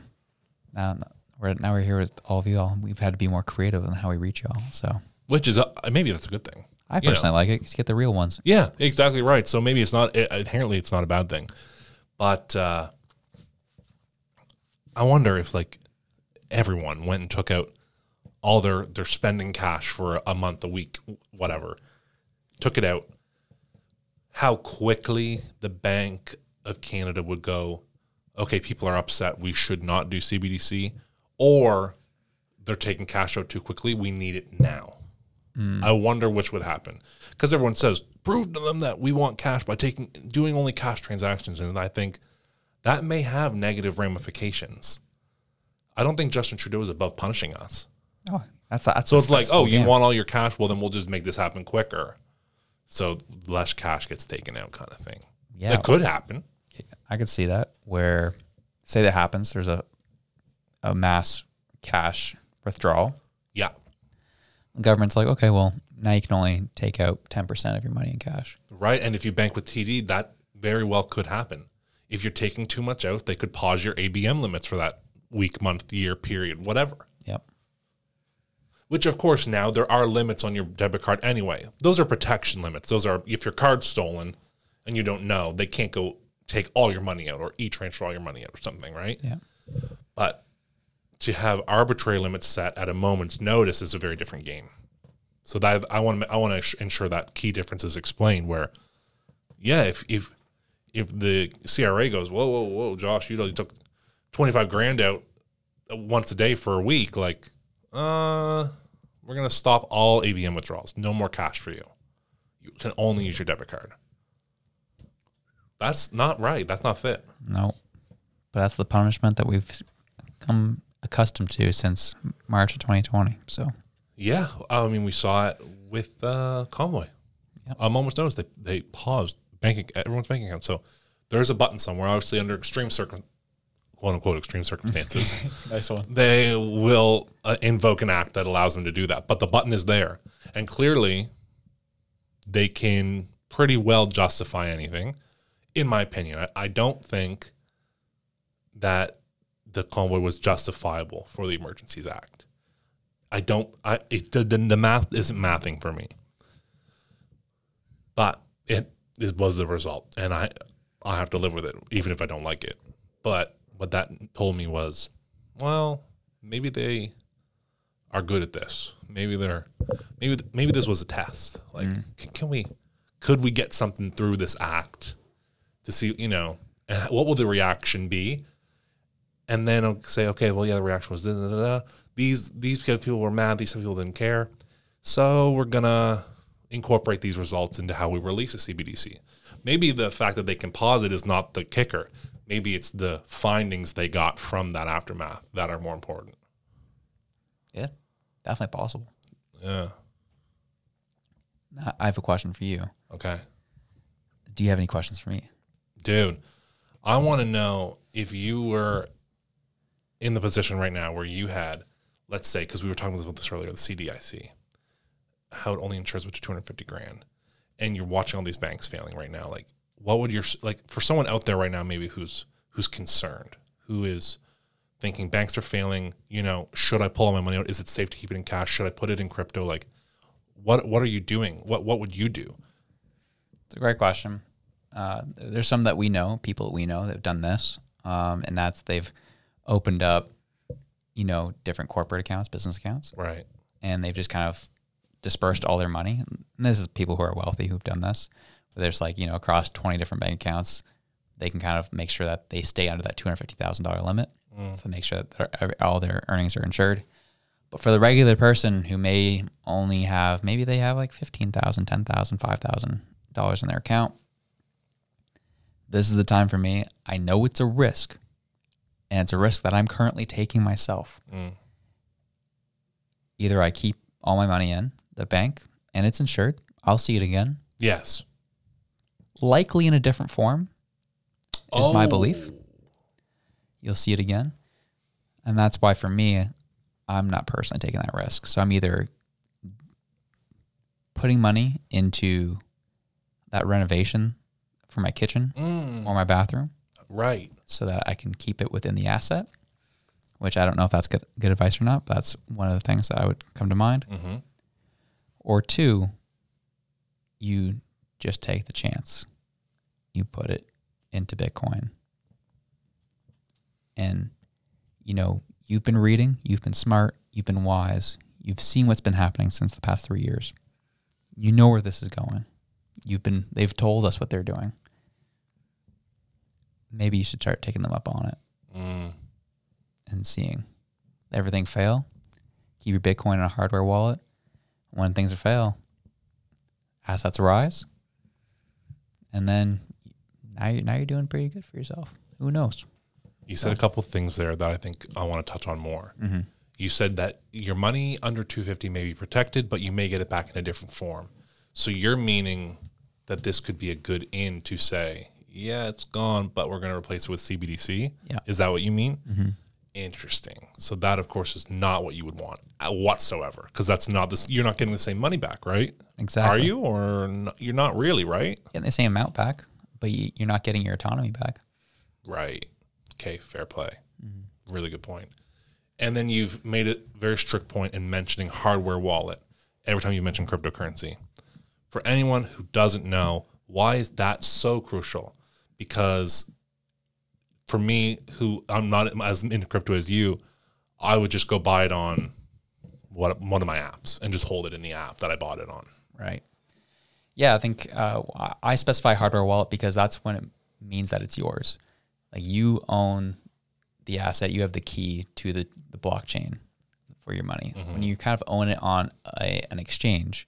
now we're now we're here with all of you all. We've had to be more creative in how we reach y'all. So Which is uh, maybe that's a good thing. I You know. personally like it. 'cause you get the real ones. Yeah, exactly right. So maybe it's not it, inherently it's not a bad thing, but uh, I wonder if like everyone went and took out all their their spending cash for a month, a week, whatever, took it out. How quickly the Bank of Canada would go, okay, people are upset. We should not do CBDC, or they're taking cash out too quickly. We need it now. Mm. I wonder which would happen because everyone says prove to them that we want cash by taking doing only cash transactions, and I think that may have negative ramifications. I don't think Justin Trudeau is above punishing us. Oh, that's that's So it's like, that's the oh, you want all your cash? Well, then we'll just make this happen quicker. So less cash gets taken out, kind of thing. Yeah. that could happen. I could see that where say that happens. There's a a mass cash withdrawal. Yeah, The government's like, okay, well, now you can only take out 10% of your money in cash. right. And if you bank with TD, that very well could happen. If you're taking too much out, they could pause your ABM limits for that week, month, year period, whatever. Which, of course, now there are limits on your debit card anyway. Those are protection limits. Those are if your card's stolen and you don't know, they can't go take all your money out or e transfer all your money out or something, right? Yeah. But to have arbitrary limits set at a moment's notice is a very different game. So that I want to I want to ensure that key difference is explained. Where, yeah, if if if the CRA goes, whoa whoa whoa, Josh, you know you took twenty five grand out once a day for a week, like, uh, we're gonna stop all ABM withdrawals. No more cash for you. You can only use your debit card. That's not right. That's not fit. No. But that's the punishment that we've come accustomed to since March of 2020. So, Yeah, I mean, we saw it with uh, Convoy. A moment's notice, they they paused banking everyone's banking account. So there's a button somewhere, obviously under extreme circum, quote unquote extreme circumstances, [LAUGHS] nice one. they will uh, invoke an act that allows them to do that. But the button is there, and clearly, they can pretty well justify anything. In my opinion, I, I don't think that the convoy was justifiable for the Emergencies Act. I don't. I it, the, the math isn't mathing for me, but it is was the result, and I I have to live with it, even if I don't like it. But what that told me was, well, maybe they are good at this. Maybe they're maybe maybe this was a test. Like, mm. can, can we could we get something through this act to see you know eh, what will the reaction be? and then I'll say, okay, well, yeah, the reaction was da, da, da. these these people were mad, these people didn't care, so we're gonna incorporate these results into how we release a CBDC. Maybe the fact that they can pause it is not the kicker. Maybe it's the findings they got from that aftermath that are more important. Yeah. Definitely possible. Yeah. I- have a question for you. Okay. Do you have any questions for me? Dude, I want to know if you were in the position right now where you had, let's say, because we were talking about this earlier, the CDIC, how it only insures up to 250 grand, and you're watching all these banks failing right now. Like, what would your like for someone out there right now, maybe who's who's concerned, who is thinking banks are failing? You know, should I pull all my money out? Is it safe to keep it in cash? Should I put it in crypto? Like, what what are you doing? What what would you do? It's a great question. Uh, there's some that we know, people that we know that have done this, um, and that's they've opened up, you know, different corporate accounts, business accounts, Right. and they've just kind of dispersed all their money. And this is people who are wealthy who've done this. There's like you know across 20 different bank accounts, they can kind of make sure that they stay under that $250,000 limit, so make sure that their, all their earnings are insured. But for the regular person who may only have, maybe they have like $15,000, $10,000, $5,000 in their account, this is the time for me. I know it's a risk, and it's a risk that I'm currently taking myself. Mm. Either I keep all my money in the bank and it's insured, I'll see it again, Yes. Likely in a different form, is my belief. Oh. You'll see it again. And that's why, for me, I'm not personally taking that risk. So I'm either putting money into that renovation for my kitchen Mm. or my bathroom Right. so that I can keep it within the asset, which I don't know if that's good, good advice or not. But that's one of the things that I would come to mind. Mm-hmm. Or two, you just take the chance. You put it into Bitcoin. And, you know, you've been reading, you've been smart, you've been wise, you've seen what's been happening since the past three years. You know where this is going. You've been, they've told us what they're doing. Maybe you should start taking them up on it Mm. and seeing everything fail. Keep your Bitcoin in a hardware wallet. When things fail, assets rise, and then now you're now you're doing pretty good for yourself. Who knows? You said a couple things there that I think I want to touch on more. Mm-hmm. You said that your money under 250 may be protected, but you may get it back in a different form. So you're meaning that this could be a good in to say, yeah, it's gone, but we're going to replace it with CBDC. Yeah. Is that what you mean? Mm-hmm. Interesting. So that, of course, is not what you would want uh, whatsoever, because that's not this. You're not getting the same money back, right? Exactly. Are you, or n- you're not really, right? Getting the same amount back, but you, you're not getting your autonomy back. Right. Okay, fair play. Mm-hmm. Really good point. And then you've made a very strict point in mentioning hardware wallet every time you mention cryptocurrency. For anyone who doesn't know, why is that so crucial? Because for me, who I'm not as into crypto as you, I would just go buy it on what one of my apps and just hold it in the app that I bought it on. Right. Yeah, I think uh, I specify hardware wallet because that's when it means that it's yours. Like you own the asset, you have the key to the, the blockchain for your money. When you kind of own it on a, an exchange,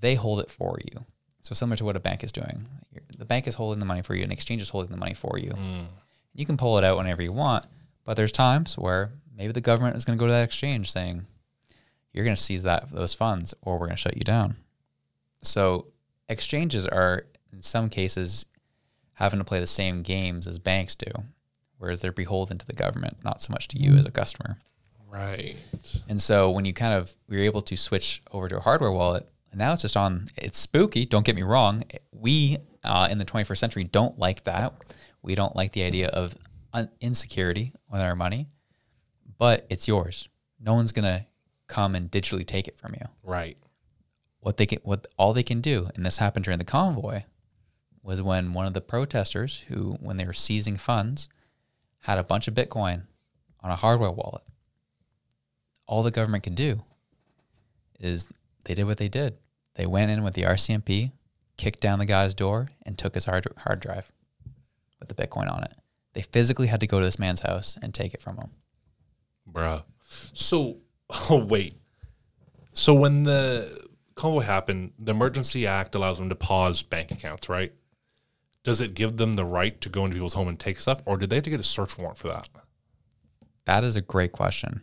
they hold it for you. So similar to what a bank is doing, the bank is holding the money for you, an exchange is holding the money for you. You can pull it out whenever you want, but there's times where maybe the government is going to go to that exchange saying, "You're going to seize that those funds, or we're going to shut you down." So exchanges are in some cases having to play the same games as banks do, whereas they're beholden to the government, not so much to you as a customer. Right. And so when you kind of we're able to switch over to a hardware wallet, and now it's just on. It's spooky. Don't get me wrong. We uh, in the 21st century don't like that. We don't like the idea of un- insecurity with our money, but it's yours. No one's gonna come and digitally take it from you. Right. What they can, what all they can do, and this happened during the convoy, was when one of the protesters, who when they were seizing funds, had a bunch of Bitcoin on a hardware wallet. All the government could do is they did what they did. They went in with the RCMP, kicked down the guy's door, and took his hard, hard drive with the Bitcoin on it. They physically had to go to this man's house and take it from him. Bruh. So, [LAUGHS] oh, wait. So, when the convoy happened, the Emergency Act allows them to pause bank accounts, right? Does it give them the right to go into people's home and take stuff, or did they have to get a search warrant for that? That is a great question.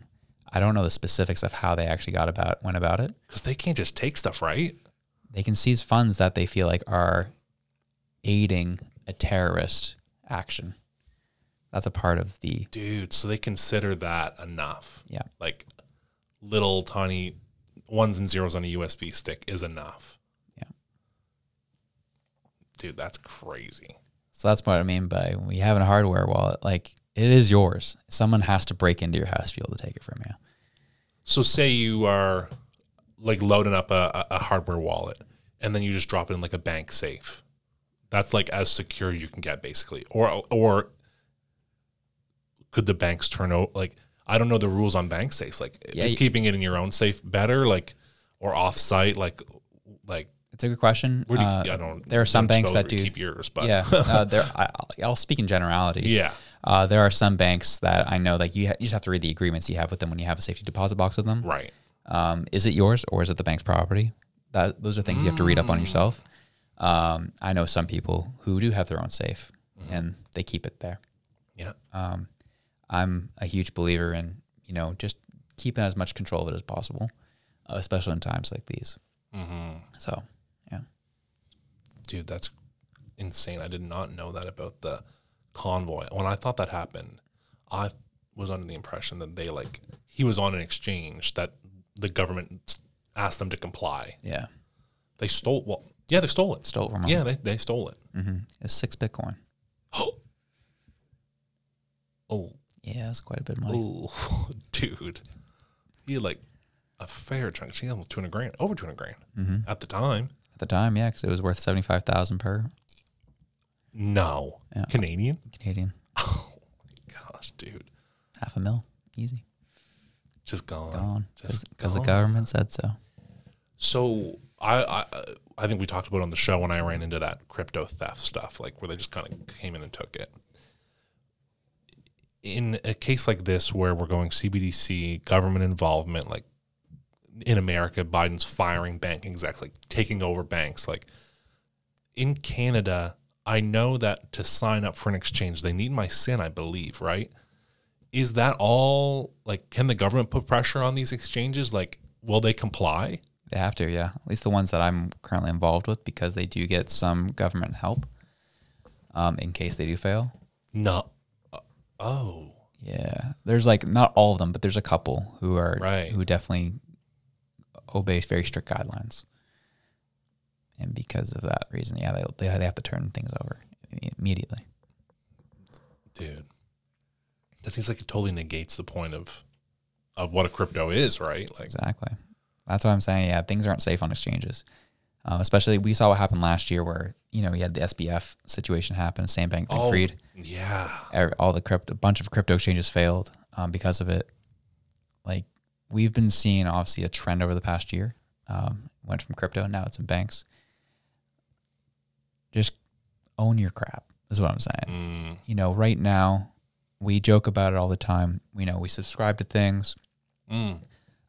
I don't know the specifics of how they actually got about went about it. Because they can't just take stuff, right? They can seize funds that they feel like are aiding a terrorist action. That's a part of the Dude, so they consider that enough. yeah. Like little tiny ones and zeros on a USB stick is enough. Yeah. Dude, that's crazy. So that's what I mean by when you have a hardware wallet, like it is yours. Someone has to break into your house to be able to take it from you. So say you are like loading up a, a a hardware wallet and then you just drop it in like a bank safe. That's like as secure as you can get basically. Or or could the banks turn out like I don't know the rules on bank safes. Like Yeah, is you- keeping it in your own safe better like or off site like like It's a good question. do you, Uh, I don't there are some banks that do- keep yours, but yeah, uh, [LAUGHS] there. I, I'll- I'll speak in generalities. yeah. Uh, there are some banks that I know, like you, ha- you just have to read the agreements you have with them when you have a safety deposit box with them. Right. Um, is it yours or is it the bank's property? That those are things you have to read up on yourself. Um, I know some people who do have their own safe, and they keep it there. Yeah. Um, I'm a huge believer in you know just keeping as much control of it as possible, uh, especially in times like these. Mm-hmm. So yeah, Dude, that's insane. I did not know that about the convoy. When I thought that happened, I was under the impression that they like he was on an exchange that the government asked them to comply. yeah, They stole well, yeah, they stole it. stole it from them. Yeah, they, they stole it. mm-hmm. it's six Bitcoin. [GASPS] Oh. Oh, Yeah, that's quite a bit of money. oh, [LAUGHS] dude, he had like a fair chunk. She had almost two hundred grand, over two hundred grand mm-hmm. at the time. At the time, yeah, because it was worth seventy five thousand per No, Yeah. Canadian. Canadian, [LAUGHS] Oh my gosh, dude, half a mil, easy, just gone, gone just because the government said so. So I, I I think we talked about it on the show when I ran into that crypto theft stuff, like where they just kind of came in and took it. In a case like this, where we're going CBDC, government involvement, like in America, Biden's firing banking execs, like taking over banks. Like in Canada, I know that to sign up for an exchange, they need my SIN, I believe, right? Is that all? Like, can the government put pressure on these exchanges? Like, will they comply? They have to, yeah. At least the ones that I'm currently involved with, because they do get some government help um, in case they do fail. No. Oh, Yeah, there's like not all of them, but there's a couple who are Right. who definitely obey very strict guidelines, and because of that reason, yeah, they they, they have to turn things over immediately. dude. That seems like it totally negates the point of of what a crypto is, right? Like, Exactly. That's what I'm saying. Yeah, things aren't safe on exchanges. Um, especially, we saw what happened last year, where you know we had the SBF situation happen, Sam Bankman oh, yeah. all the crypto, a bunch of crypto exchanges failed um, because of it. Like we've been seeing obviously a trend over the past year. Um, went from crypto, and now it's in banks. Just own your crap is what I'm saying. Mm, You know, right now we joke about it all the time. We know we subscribe to things. mm,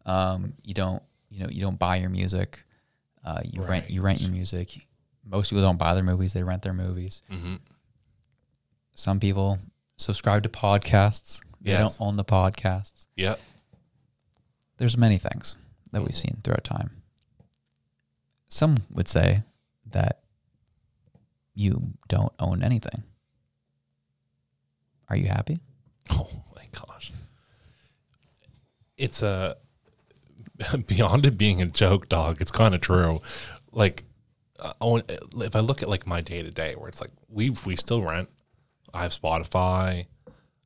Um, you don't, you know, you don't buy your music. Uh, you rent, you rent your music. Most people don't buy their movies; they rent their movies. hmm Some people subscribe to podcasts. They Yes. don't own the podcasts. Yeah. There's many things that we've Mhm. seen throughout time. Some would say that you don't own anything. Are you happy? [LAUGHS] Oh my gosh. It's a [LAUGHS] beyond it being a joke, dog. It's kind of true. Like, uh, if I look at like my day to day, where it's like we we still rent. I have Spotify,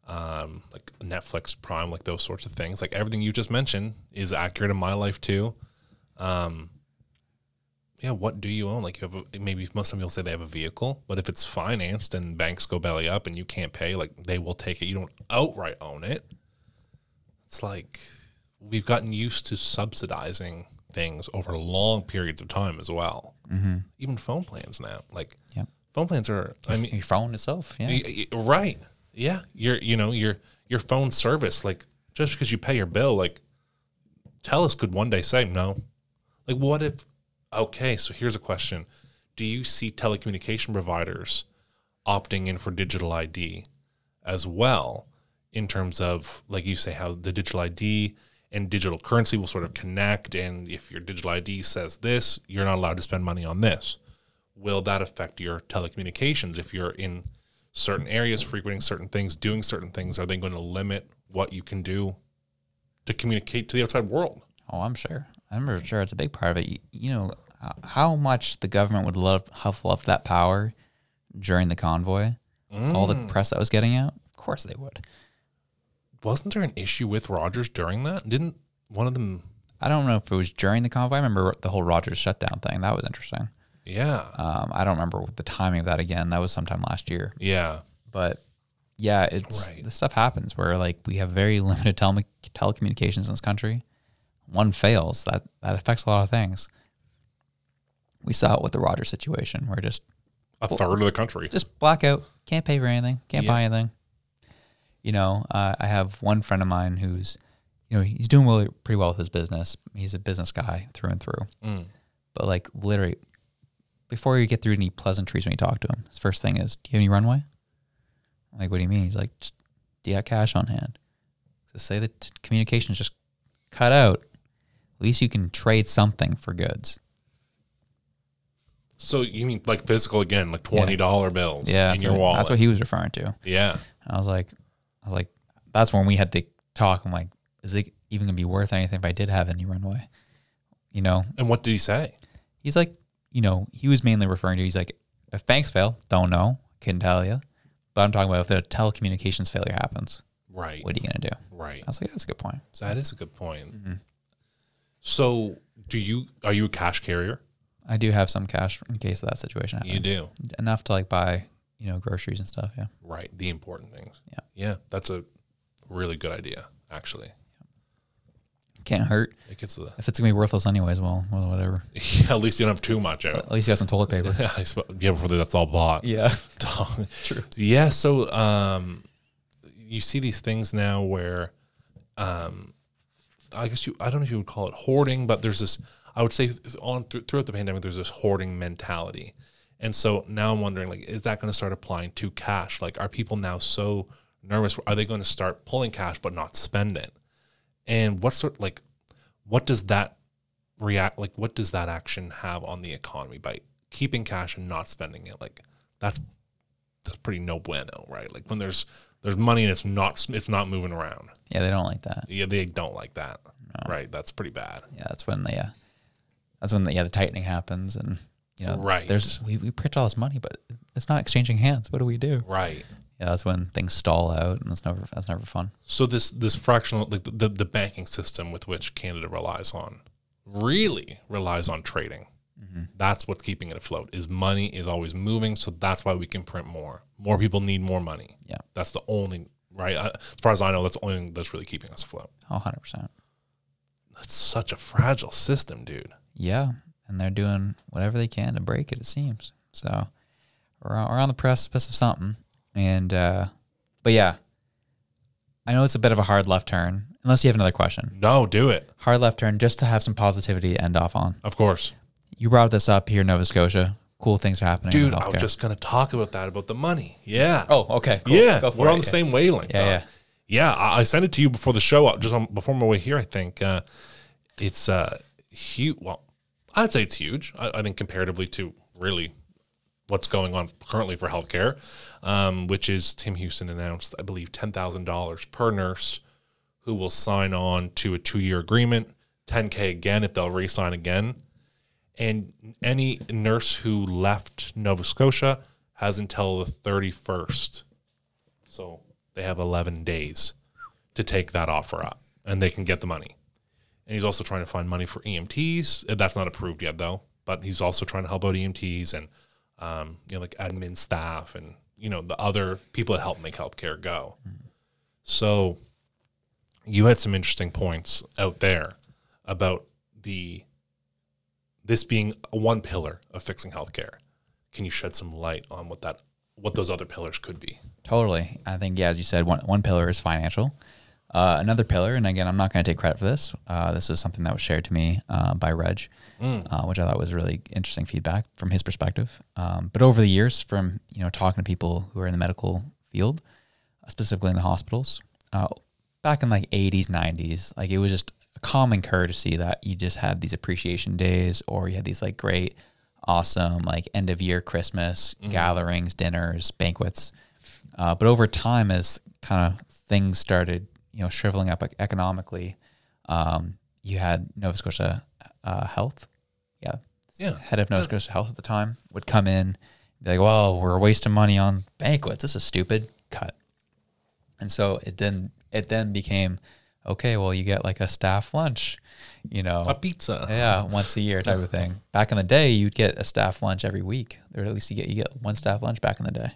um, like Netflix, Prime, like those sorts of things. Like everything you just mentioned is accurate in my life too. Um, yeah, what do you own? Like you have a, maybe most people say they have a vehicle, but if it's financed and banks go belly up and you can't pay, like they will take it. You don't outright own it. It's like we've gotten used to subsidizing things over long periods of time as well. Mm-hmm. Even phone plans now, like Yep. phone plans are. I mean, your phone itself. Yeah. Y- y- Right. Yeah. Your you know, your your phone service, like just because you pay your bill, like Telus could one day say no. Like what if okay, so here's a question. Do you see telecommunication providers opting in for digital ID as well in terms of like you say how the digital ID and digital currency will sort of connect and if your digital ID says this, you're not allowed to spend money on this will that affect your telecommunications if you're in certain areas frequenting certain things doing certain things are they going to limit what you can do to communicate to the outside world Oh, I'm sure. I'm sure it's a big part of it. You, know how much the government would love have loved that power during the convoy. All the mm. press that was getting out. Of course they would. Wasn't there an issue with rogers during that didn't one of them I don't know if it was during the convoy. I remember the whole Rogers shutdown thing. That was interesting. yeah Um, I don't remember the timing of that again. That was sometime last year. yeah But yeah, it's Right. this stuff happens where like we have very [LAUGHS] limited tele- telecommunications in this country. One fails, that that affects a lot of things. We saw it with the Rogers situation, where just a third of the country just blackout, can't pay for anything, can't Yeah. buy anything. You know, uh, I have one friend of mine who's, you know, he's doing really pretty well with his business. He's a business guy through and through. Mm. But like literally, before you get through any pleasantries when you talk to him, his first thing is, "Do you have any runway?" I'm like, what do you mean? He's like, just do you have cash on hand? So say that communication's just cut out. At least you can trade something for goods. So you mean like physical again, like twenty dollar bills Yeah, in your what, wallet? That's what he was referring to. yeah. And I was like, I was like, that's when we had to talk. I'm like, is it even gonna be worth anything if I did have any runway? You know, And what did he say? he's like, you know, he was mainly referring to. He's like, if banks fail, don't know, couldn't tell you. But I'm talking about if the telecommunications failure happens, Right. what are you gonna do? Right. I was like, that's a good point. So that is a good point. Mm-hmm. So do you are you a cash carrier? I do have some cash in case of that situation happens. You do. Enough to like buy, you know, groceries and stuff. Yeah. Right. The important things. Yeah. Yeah. That's a really good idea, actually. Can't hurt. It gets the If it's gonna be worthless anyways, well, well whatever. [LAUGHS] at least you don't have too much out. At least you got some toilet paper. [LAUGHS] Yeah, yeah, before that's all bought. yeah. [LAUGHS] True. Yeah. So, um, you see these things now where, um, I guess you, I don't know if you would call it hoarding, but there's this, I would say on th- throughout the pandemic, there's this hoarding mentality. And so now I'm wondering, like, is that going to start applying to cash? Like, are people now so nervous? Are they going to start pulling cash but not spend it? And what sort, like, what does that react, like, what does that action have on the economy by keeping cash and not spending it? Like, that's that's pretty no bueno, right? Like when there's there's money and it's not it's not moving around. Yeah, they don't like that. Yeah, they don't like that, right? That's pretty bad. Yeah, that's when the yeah, that's when the yeah the tightening happens, and you know, Right. There's we we print all this money, but it's not exchanging hands. What do we do? Right. Yeah, that's when things stall out, and that's never that's never fun. So this this fractional like the, the banking system with which Canada relies on really relies on trading. Mm-hmm. That's what's keeping it afloat. Is money is always moving, so that's why we can print more. More people need more money. Yeah. That's the only right. I, as far as I know, that's the only thing that's really keeping us afloat. Oh, 100 percent. That's such a fragile system, dude. Yeah, and they're doing whatever they can to break it. It seems so. We're on, we're on the precipice of something, and uh, but yeah, I know it's a bit of a hard left turn. Unless you have another question, No, do it. hard left turn just to have some positivity to end off on. Of course. You brought this up here in Nova Scotia. Cool things are happening. in Dude, I was just gonna talk about that about the money. Yeah. Oh, okay. Cool. yeah. Go for We're it, on the yeah. same wavelength. Yeah, dog. yeah. I, I sent it to you before the show. uh, Just on, before my way here, I think uh, it's uh, huge. Well, I'd say it's huge. I, I think comparatively to really what's going on currently for healthcare, um, which is Tim Houston announced, I believe, ten thousand dollars per nurse who will sign on to a two-year agreement, 10k again if they'll re-sign again and any nurse who left Nova Scotia has until the 31st. So they have 11 days to take that offer up and they can get the money. And he's also trying to find money for EMTs. Uh, That's not approved yet though, but he's also trying to help out EMTs and um, you know like admin staff and you know the other people that help make healthcare go. So you had some interesting points out there about the this being one pillar of fixing healthcare. Can you shed some light on what that what those other pillars could be? Totally. I think, yeah, as you said, one, one pillar is financial. Uh, another pillar, and again, I'm not going to take credit for this. Uh, this was something that was shared to me uh, by Reg, uh, which I thought was really interesting feedback from his perspective. Um, but over the years, from you know talking to people who are in the medical field, uh, specifically in the hospitals, uh, back in like 80s, 90s, like it was just a common courtesy that you just had these appreciation days, or you had these like great, awesome like end of year Christmas gatherings, dinners, banquets. Uh, but over time, as kind of things started, you know, shriveling up economically, um, you had Nova Scotia uh, Health, yeah, Yeah. head of Nova Scotia Health at the time would come in, be like, "Well, we're wasting money on banquets. This is stupid. Cut." And so it then it then became, okay, well, you get like a staff lunch, you know, A pizza. yeah, once a year type of thing. [LAUGHS] Back in the day, you'd get a staff lunch every week, or at least you get you get one staff lunch back in the day.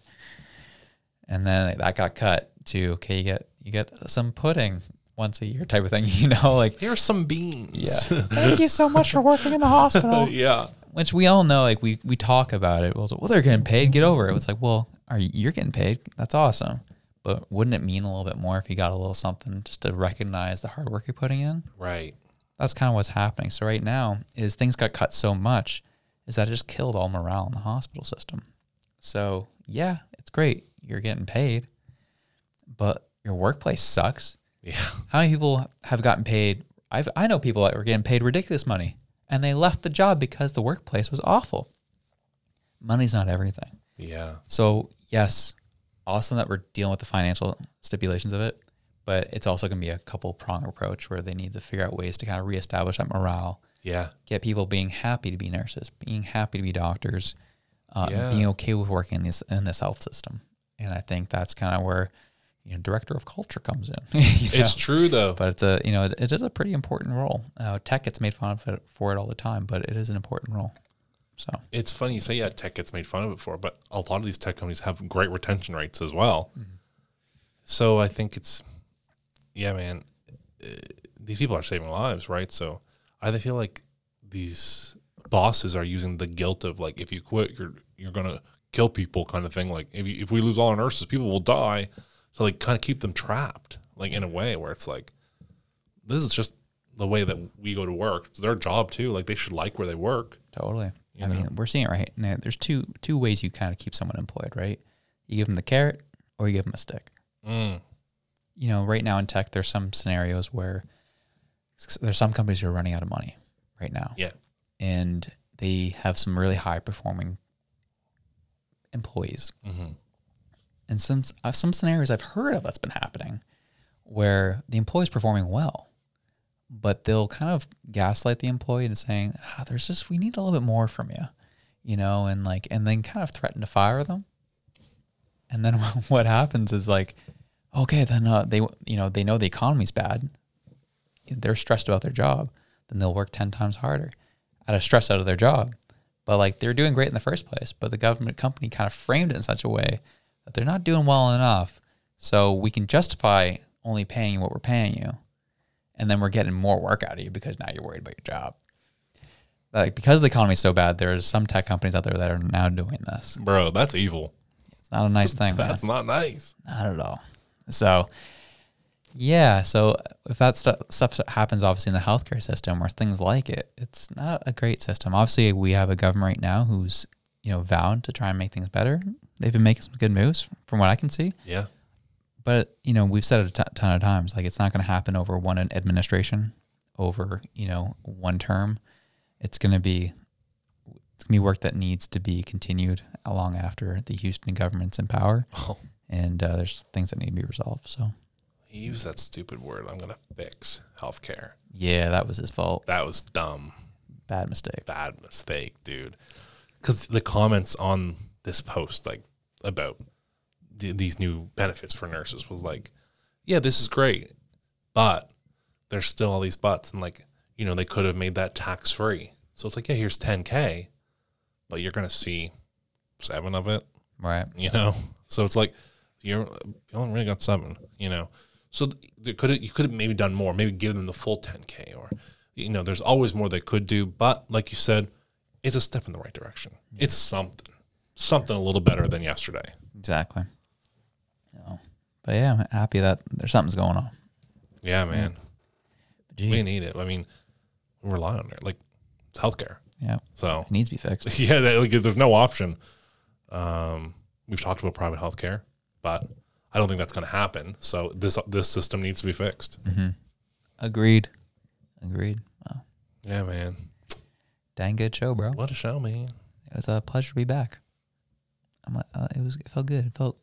And then that got cut to okay, you get you get some pudding once a year type of thing. [LAUGHS] You know, like Here's some beans. yeah. [LAUGHS] Thank you so much for working in the hospital. [LAUGHS] yeah. Which we all know, like we we talk about it. Well, well, they're getting paid. Get over it. It's like, well, are you, you're getting paid? That's awesome. But wouldn't it mean a little bit more if you got a little something just to recognize the hard work you're putting in? Right. that's kind of what's happening. So right now is things got cut so much is that it just killed all morale in the hospital system. So yeah, it's great. You're getting paid, but your workplace sucks. Yeah. How many people have gotten paid? I've, I know people that were getting paid ridiculous money and they left the job because the workplace was awful. Money's not everything. Yeah. So, yes, awesome that we're dealing with the financial stipulations of it, but it's also going to be a couple prong approach where they need to figure out ways to kind of reestablish that morale, Yeah. get people being happy to be nurses, being happy to be doctors, uh, Yeah. being okay with working in this in this health system. And I think that's kind of where you know director of culture comes in. [LAUGHS] you know? It's true though. but it's a you know it, it is a pretty important role. Uh, tech gets made fun of it for it all the time, but it is an important role. So it's funny you say yeah, tech gets made fun of it for, but a lot of these tech companies have great retention rates as well. So I think it's, yeah, man, uh, these people are saving lives, right? So I feel like these bosses are using the guilt of like, if you quit, you're you're gonna kill people, kind of thing. Like if you, if we lose all our nurses, people will die. So like, kind of keep them trapped, like in a way where it's like, this is just the way that we go to work. It's their job too. Like they should like where they work. totally. I mean, we're seeing it right now. There's two two ways you kind of keep someone employed, right? You give them the carrot or you give them a stick. Mm. You know, right now in tech, there's some scenarios where there's some companies who are running out of money right now. Yeah. and they have some really high performing employees. Mm-hmm. And some uh, some scenarios I've heard of that's been happening where the employee's performing well, but they'll kind of gaslight the employee into saying, ah, "There's just we need a little bit more from you," you know, and like and then kind of threaten to fire them. And then [LAUGHS] what happens is like, okay, then uh, they you know they know the economy's bad, they're stressed about their job, then they'll work 10 times harder out of stress out of their job. But like they're doing great in the first place, but the government company kind of framed it in such a way that they're not doing well enough. So we can justify only paying you what we're paying you. And then we're getting more work out of you because now you're worried about your job. Like because the economy's so bad, there's some tech companies out there that are now doing this. Bro, that's evil. It's not a nice thing, [LAUGHS] man. That's not nice. Not at all. So, yeah. So if that stu- stuff happens, obviously in the healthcare system or things like it, it's not a great system. Obviously, we have a government right now who's you know vowed to try and make things better. They've been making some good moves from what I can see. Yeah. But you know, we've said it a t- ton of times. Like it's not going to happen over one administration, over you know one term. It's going to be it's going to be work that needs to be continued long after the Houston government's in power [LAUGHS] Oh, and uh, there's things that need to be resolved. So he used that stupid word. I'm gonna fix healthcare. yeah, that was his fault. That was dumb. Bad mistake. Bad mistake, dude. Because the comments on this post, like about th- these new benefits for nurses, was like, "Yeah, this is great, but there's still all these buts, and like, you know, they could have made that tax free. So it's like, yeah, here's 10k, but you're gonna see seven of it Right. you know. So it's like you're you only really got seven, you know. So th- there could you could have maybe done more, maybe give them the full 10k, or you know, there's always more they could do. But like you said, it's a step in the right direction. It's something, something a little better than yesterday. Exactly. No. But yeah, I'm happy that there's something's going on. Yeah, man, Gee, we need it. I mean, we rely on it. Like it's healthcare, yeah, so it needs to be fixed. [LAUGHS] yeah, that, like, there's no option. Um, we've talked about private healthcare, but I don't think that's going to happen. So this this system needs to be fixed. Agreed. Agreed. Wow. Yeah, man. Dang good show, bro. What a show, man. It was a pleasure to be back. I'm like, uh, it was. It felt good. It felt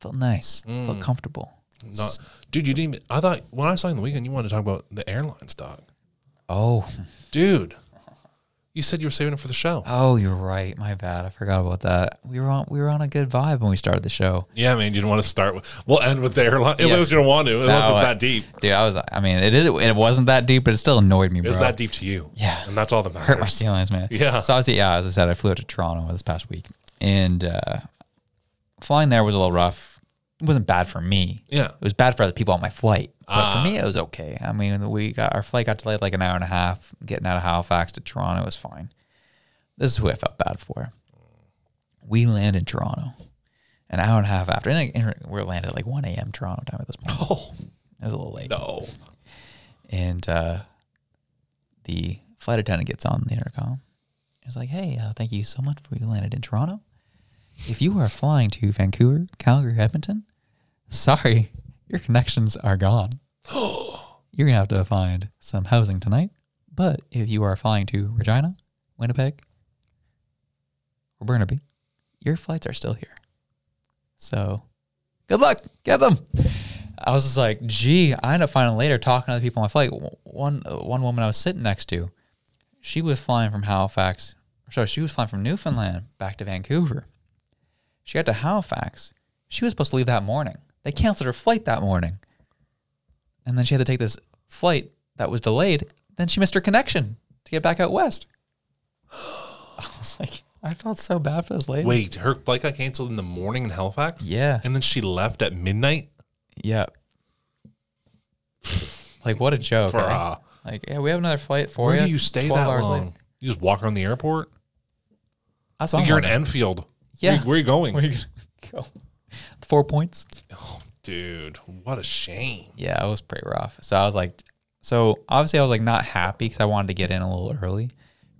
felt nice. Felt Mm. comfortable. Not, dude, you didn't. Even, I thought when I saw you in the weekend, you wanted to talk about the airlines, dog. Oh, Dude, you said you were saving it for the show. oh, you're right. My bad. I forgot about that. We were on. We were on a good vibe when we started the show. Yeah, man. You didn't want to start with. We'll end with the airline. Yeah. Unless you don't want to. It No, it's I- that deep. Dude, I was. I mean, it is. It wasn't that deep, but it still annoyed me, It bro. was that deep to you. Yeah. and that's all that hurt my matters. feelings, man. Yeah. So obviously, yeah, as I said, I flew out to Toronto this past week, and uh, flying there was a little rough. It wasn't bad for me. Yeah. It was bad for other people on my flight, but Ah. for me, it was okay. I mean, we got our flight got delayed like an hour and a half. Getting out of Halifax to Toronto was fine. This is who I felt bad for. We land in Toronto an hour and a half after, and and we landed at like one a.m. Toronto time at this point. Oh It was a little late no. and uh, the flight attendant gets on the intercom. It's like, "Hey, uh, thank you so much for you landed in Toronto. If you are flying to Vancouver, Calgary, Edmonton, sorry, your connections are gone. [GASPS] You're going to have to find some housing tonight. But if you are flying to Regina, Winnipeg, or Burnaby, your flights are still here. So good luck. Get them. I was just like, gee, I ended up finding later talking to other people on my flight. One, uh, one woman I was sitting next to, she was flying from Halifax. Sorry, she was flying from Newfoundland back to Vancouver. She got to Halifax. She was supposed to leave that morning. They canceled her flight that morning. And then she had to take this flight that was delayed. Then she missed her connection to get back out west. [GASPS] I was like, I felt so bad for this lady. Wait, her flight got canceled in the morning in Halifax? Yeah. And then she left at midnight? Yeah. like what a joke. eh? Bruh. Like, yeah, we have another flight for Where you. do you stay that long? later. You just walk around the airport? That's what you're in. Enfield. Yeah. Where, where are you going? Where are you gonna [LAUGHS] go? Four points. Oh, dude, what a shame. Yeah, it was pretty rough. So I was like, so obviously I was like not happy because I wanted to get in a little early,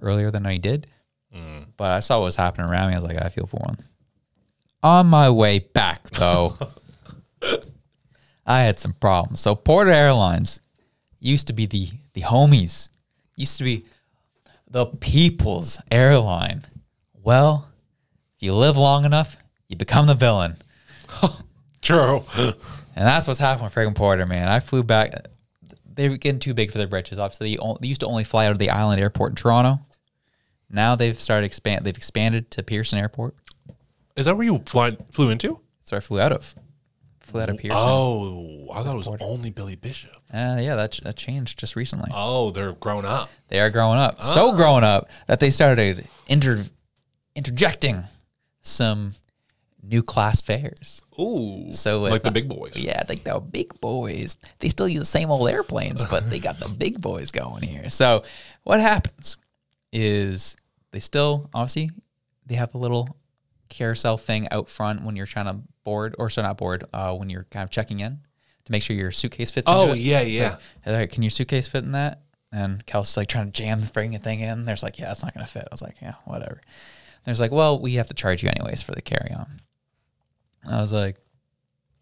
earlier than I did. Mm. But I saw what was happening around me. I was like, I feel for him. On my way back though, [LAUGHS] I had some problems. So Porter Airlines used to be the the homies, used to be the people's airline. Well, if you live long enough, you become the villain. [LAUGHS] True. And that's what's happened with friggin' Porter, man. I flew back. They're getting too big for their britches. Obviously, they, used to only fly out of the Island Airport in Toronto. Now they've started expand. They've expanded to Pearson Airport. Is that where you fly, flew into? So I flew out of. Flew out of Pearson. Oh, I thought it was only Billy Bishop. Uh, yeah, that, that changed just recently. Oh, they're grown up. They are growing up. So grown up that they started inter- interjecting some new class fares. Ooh. So like the big boys. Yeah, like the big boys. They still use the same old airplanes, but they got the [LAUGHS] big boys going here. So what happens is they still obviously they have the little carousel thing out front when you're trying to board or so not board uh, when you're kind of checking in to make sure your suitcase fits. Oh, yeah, yeah. all right, can your suitcase fit in that? And Kelsey's like trying to jam the friggin' thing in. There's like, yeah, it's not gonna fit. I was like, yeah, whatever. There's like, well, we have to charge you anyways for the carry on. I was like,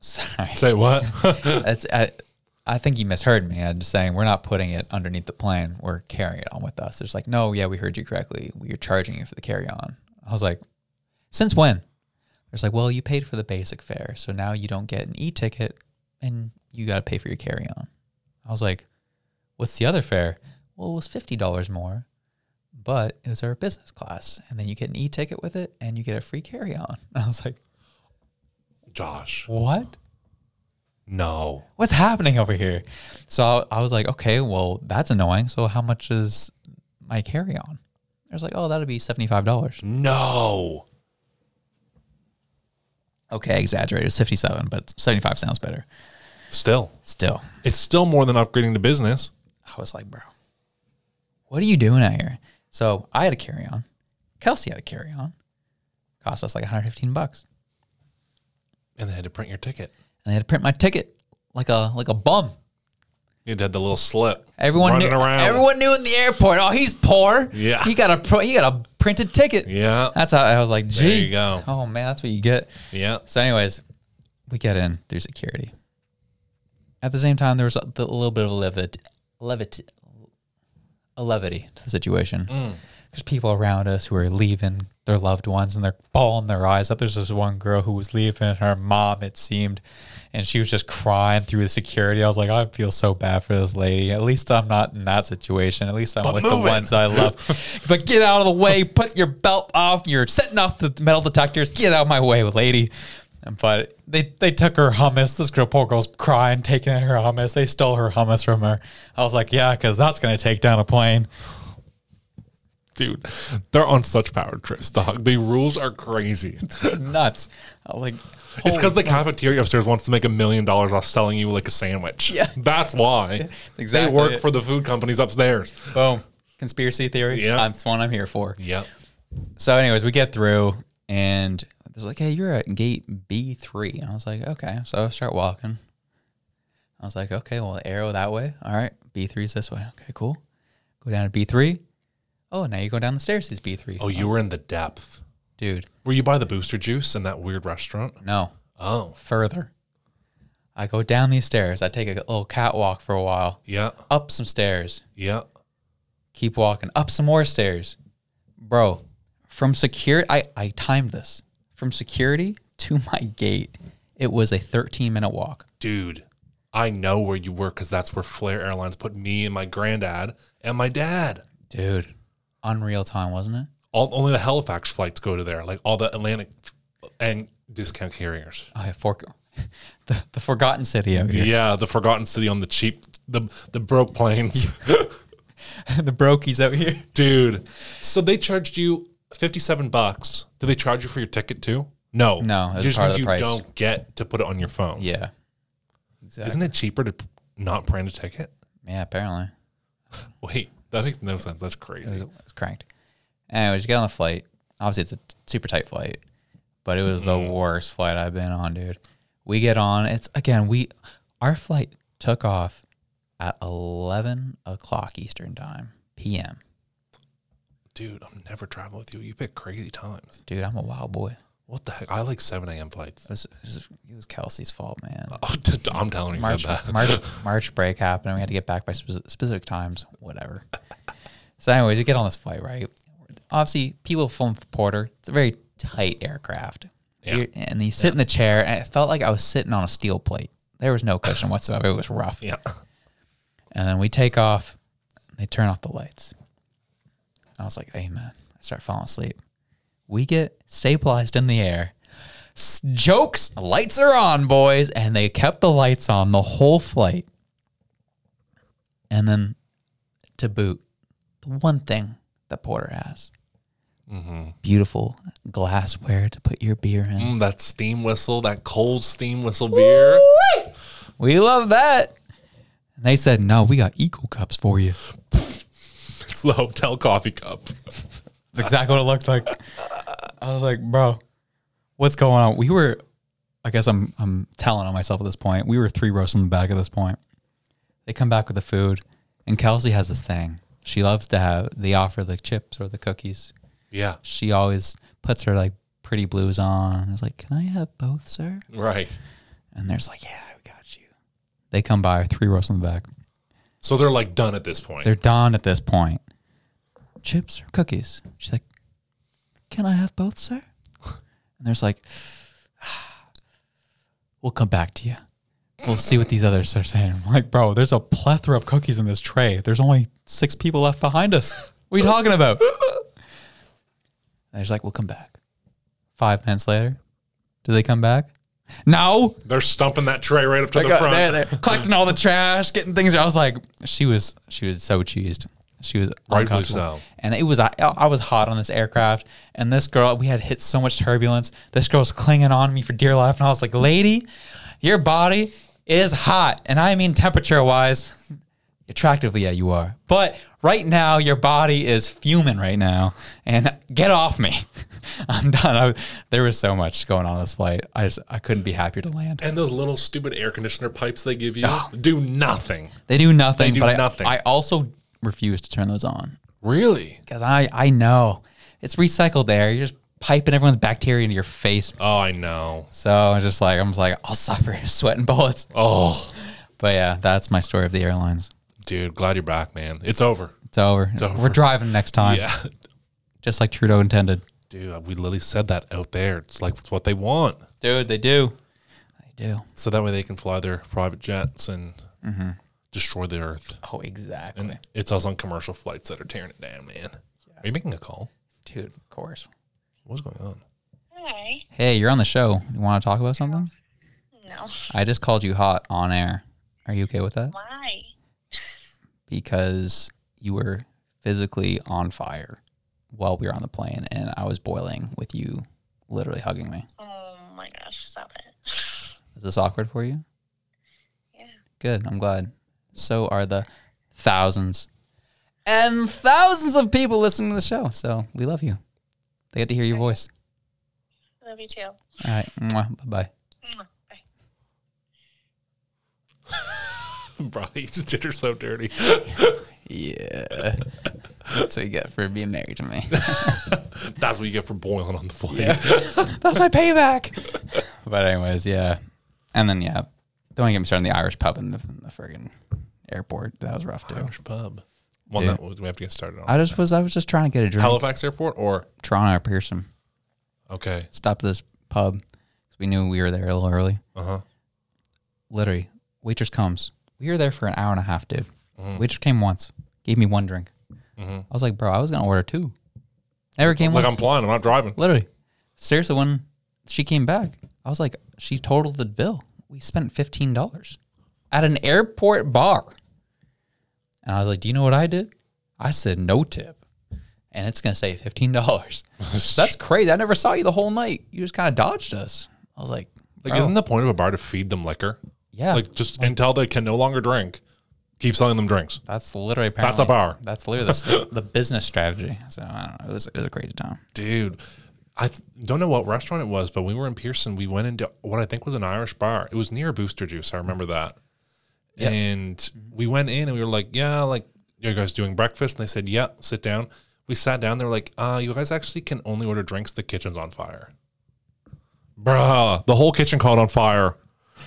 sorry. Say what? [LAUGHS] It's I, I think you misheard me. I'm just saying we're not putting it underneath the plane. We're carrying it on with us. There's like, no, yeah, we heard you correctly. We're charging you for the carry on. I was like, since when? There's like, well, you paid for the basic fare, so now you don't get an e-ticket, and you got to pay for your carry on. I was like, what's the other fare? Well, it was fifty dollars more, but it was our business class, and then you get an e-ticket with it, and you get a free carry on. [LAUGHS] I was like, Josh. what? No. what's happening over here? So I was like, okay, well, that's annoying. So how much is my carry on? I was like, oh, that'd be $75. No. Okay, exaggerated. It's 57, but 75 sounds better. Still. Still, It's still more than upgrading to business. I was like, bro, what are you doing out here? So I had a carry on. Kelsey had a carry on. Cost us like 115 bucks. And they had to print your ticket. And they had to print my ticket like a like a bum. You had the little slip. Everyone running knew. around. Everyone knew in the airport. Oh, he's poor. Yeah. he got a pro, he got a printed ticket. Yeah. That's how I was like, gee. you go. Oh man, that's what you get. Yeah. So, anyways, we get in through security. At the same time, there was a, little bit of a levit, levit, a levity to the situation. Mm. There's people around us who are leaving their loved ones and they're bawling their eyes out. There's this one girl who was leaving her mom, it seemed, and she was just crying through the security. I was like, I feel so bad for this lady. At least I'm not in that situation. At least I'm But with the ones I love. [LAUGHS] but get out of the way. Put your belt off. You're setting off the metal detectors. Get out of my way, lady. But they they took her hummus. This girl, poor girl's crying, taking her hummus. They stole her hummus from her. I was like, yeah, because that's gonna take down a plane. Dude, they're on such power trips, dog. The rules are crazy. It's Nuts. I was like, it's because the cafeteria upstairs wants to make a million dollars off selling you like a sandwich. Yeah. That's why. [LAUGHS] exactly They work it. for the food companies upstairs. boom conspiracy theory. Yeah. that's one I'm here for. Yep. So, anyways, we get through, and they're like, "Hey, you're at gate B 3 and I was like, "Okay." So I start walking. I was like, "Okay, well, arrow that way. All right, B 3 is this way. Okay, cool. Go down to B three. Oh, now you go down the stairs. Is B three. Oh, you were in the depth. dude. Were you by the booster juice in that weird restaurant? No, Oh. further. I go down these stairs. I take a little catwalk for a while, Yeah. up some stairs, Yeah. keep walking, up some more stairs. Bro, from security, I, I timed this. From security to my gate, it was a 13 minute walk. Dude, I know where you work because that's where Flair Airlines put me and my granddad and my dad. Dude, unreal time, wasn't it? All, only the Halifax flights go to there, like all the Atlantic and discount carriers. Oh, yeah, for, [LAUGHS] the, the forgotten city out here. Yeah, the forgotten city on the cheap, the the broke planes, [LAUGHS] the brokies out here. dude. So they charged you fifty seven bucks. Do they charge you for your ticket too? No, No, Just part of means the you price. don't get to put it on your phone. Yeah. Exactly. Isn't it cheaper to p- not print a ticket? Yeah, apparently. [LAUGHS] Wait, that makes no sense. That's It crazy. was, it was cranked. Anyways, you get on the flight. Obviously, it's a t- super tight flight, but it was the mm-hmm. worst flight I've been on, dude. We get on. It's again, we our flight took off at eleven o'clock Eastern time, PM. Dude, I'm never traveling with you. You pick crazy times. Dude, I'm a wild boy. What the heck? I like 7 a.m. flights. It was, it was, it was Kelsey's fault, man. [LAUGHS] Oh, I'm telling you March, that. March, [LAUGHS] March break happened. And we had to get back by specific, specific times, whatever. [LAUGHS] so, anyways, you get on this flight, right? Obviously, people from Porter. It's a very tight aircraft. Yeah. And you sit in the chair, and it felt like I was sitting on a steel plate. There was no cushion whatsoever. It was rough. Yeah. And then we take off. They turn off the lights. I was like, amen. I start falling asleep. We get stabilized in the air. S- jokes, lights are on, boys, and they kept the lights on the whole flight. And then, to boot, the one thing that Porter has: beautiful glassware to put your beer in. Mm, that steam whistle, that cold steam whistle beer. We love that. And they said, "No, we got eco cups for you." It's [LAUGHS] the hotel coffee cup. That's exactly what it looked like. I was like, bro, what's going on? We were, I guess I'm I'm telling on myself at this point. We were three rows in the back at this point. They come back with the food, and Kelsey has this thing. She loves to have. They offer the chips or the cookies. Yeah. She always puts her like pretty blues on. I was like, can I have both, sir? Right. And there's like, yeah, we got you. They come by, three rows in the back. So they're like done at this point. They're done at this point. Chips or cookies? She's like, Can I have both, sir? And there's like, ah, We'll come back to you. We'll see what these others are saying. I'm like, bro, there's a plethora of cookies in this tray. There's only six people left behind us. What are you talking about? And he's like, We'll come back. Five minutes later, do they come back? No. They're stumping that tray right up to They the got- front. they're- [LAUGHS] they're collecting all the trash, getting things. I was like, she was, she was so cheesed. She was Rightfully uncomfortable. so. And it was, I, I was hot on this aircraft, and this girl, we had hit so much turbulence. This girl's clinging on me for dear life, and I was like, lady, your body is hot, and I mean temperature wise. Attractively, yeah, you are. But right now, your body is fuming right now, and get off me. [LAUGHS] I'm done. I, there was so much going on this flight. I just I couldn't be happier to land. And those little stupid air conditioner pipes they give you ah. do nothing. They do nothing. They do but I- nothing. I, also refuse to turn those on Really? because I I know it's recycled air. You're just piping everyone's bacteria into your face. Oh, I know. So I'm just like I'm just like I'll suffer [LAUGHS] sweating bullets. Oh, But yeah, that's my story of the airlines. Dude, glad you're back, man. It's over. It's over. It's over. We're driving next time, Yeah. [LAUGHS] just like Trudeau intended. Dude, we literally said that out there. It's like it's what they want. Dude, they do. They do. So that way they can fly their private jets and Mm-hmm. destroy the earth. Oh, exactly. And it's us on commercial flights that are tearing it down, man. Are you making a call? Dude, of course. What's going on? Hi. Hey, you're on the show. You want to talk about something? No. I just called you hot on air. Are you okay with that? Why? Because you were physically on fire while we were on the plane and I was boiling with you literally hugging me. Oh my gosh, stop it. Is this awkward for you? Yeah. Good. I'm glad. So are the thousands and thousands of people listening to the show. So we love you. They get to hear your voice. Love you too. All right. Bye bye. Mwah. [LAUGHS] Bye. Bro, you just did her so dirty. Yeah. That's what you get for being married to me. [LAUGHS] That's what you get for boiling on the flight. [LAUGHS] That's my payback. but anyways, yeah. And then yeah, Don't get me started on the Irish pub in the, in the friggin' airport. That was rough too. Irish pub. One Yeah. that we have to get started on. I just was I was just trying to get a drink. Halifax Airport or Toronto or Pearson. okay. Stopped at this pub because we knew we were there a little early. Uh huh. Literally, waitress comes. We were there for an hour and a half, dude. Mm-hmm. Waitress came once, gave me one drink. Mm-hmm. I was like, bro, I was gonna order two. Never came Like once. I'm flying. I'm not driving. Literally, seriously, when she came back, I was like, she totaled the bill. We spent fifteen dollars at an airport bar, and I was like, do you know what I did? I said no tip, and it's gonna say fifteen dollars. [LAUGHS] That's crazy. I never saw you the whole night. You just kind of dodged us. I was like, Like, bro, isn't the point of a bar to feed them liquor? Yeah, Like, just until they can no longer drink, keep selling them drinks. That's literally That's a bar. That's literally the, the business strategy. So I don't know. It was it was a crazy time. Dude, I th- don't know what restaurant it was, but we were in Pearson. We went into what I think was an Irish bar. It was near Booster Juice. I remember that. Yep. And we went in and we were like, yeah, like, you guys doing breakfast? And they said, yeah, sit down. We sat down. They were like, uh, you guys actually can only order drinks. The kitchen's on fire. Bruh, the whole kitchen caught on fire.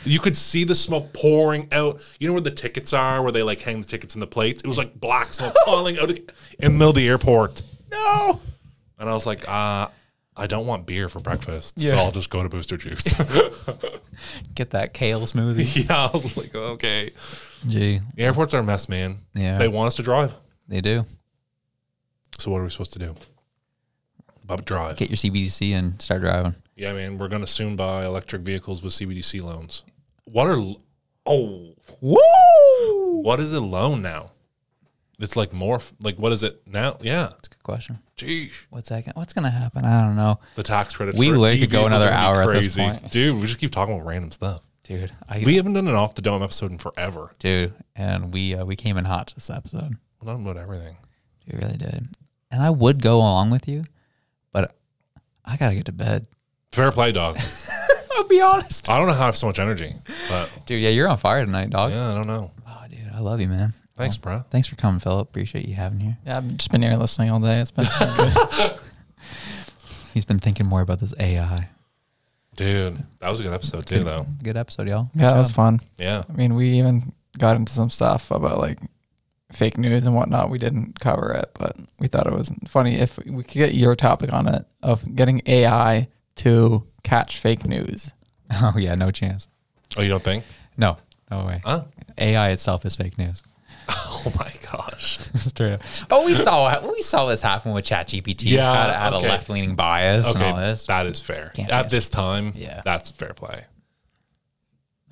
You could see the smoke pouring out. You know where the tickets are, where they like hang the tickets in the plates? It was like black smoke [LAUGHS] falling out of the, in the middle of the airport. No. And I was like, uh, I don't want beer for breakfast. So I'll just go to Booster Juice. [LAUGHS] Get that kale smoothie. [LAUGHS] yeah, I was like, okay. Gee, The airports are a mess, man. Yeah. They want us to drive. they do. So what are we supposed to do? But drive. Get your CBDC and start driving. Yeah, man. We're going to soon buy electric vehicles with CBDC loans. What are, oh, Woo! what is a loan now? It's like more, like, what is it now? Yeah. That's a good question. Jeez. What's that? gonna- What's gonna happen? I don't know, The tax credits. We literally could go another hour at this point. Dude, we just keep talking about random stuff. dude. I We haven't done an off the dome episode in forever. dude, and we uh, we came in hot this episode. We're talking about everything. We really did. And I would go along with you, but I gotta get to bed. Fair play, dog. [LAUGHS] I'll be honest, I don't know how I have so much energy, but dude. Yeah, you're on fire tonight, dog. yeah, I don't know. Oh, dude, I love you, man. Thanks, bro. Thanks for coming, Philip. Appreciate you having here. Yeah, I've just been here listening all day. It's been good. [LAUGHS] He's been thinking more about this AI. Dude, that was a good episode too, though. Good episode, y'all. yeah, that was fun. Yeah. I mean, we even got into some stuff about like fake news and whatnot. We didn't cover it, but we thought it was funny if we could get your topic on it of getting AI to catch fake news. [LAUGHS] Oh yeah, no chance. Oh, you don't think? No, no way. Huh? AI itself is fake news. [LAUGHS] Oh my gosh. Straight up. Oh, we saw we saw this happen with ChatGPT. Yeah, had, had okay. a left leaning bias and all Okay, this. that is fair. Can't At trust this time, Yeah. that's fair play.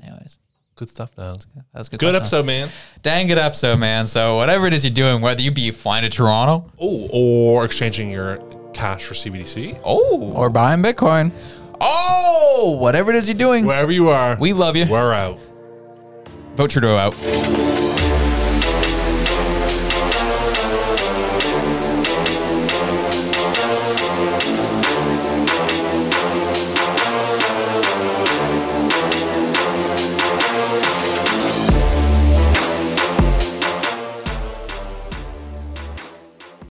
Anyways, Good stuff, though. that was a good. Good question. episode, man. Dang good episode, man. So whatever it is you're doing, whether you be flying to Toronto, Oh, or exchanging your cash for CBDC. oh, Or buying Bitcoin. Oh, whatever it is you're doing, Wherever you are, we love you. we're out. Vote Trudeau out.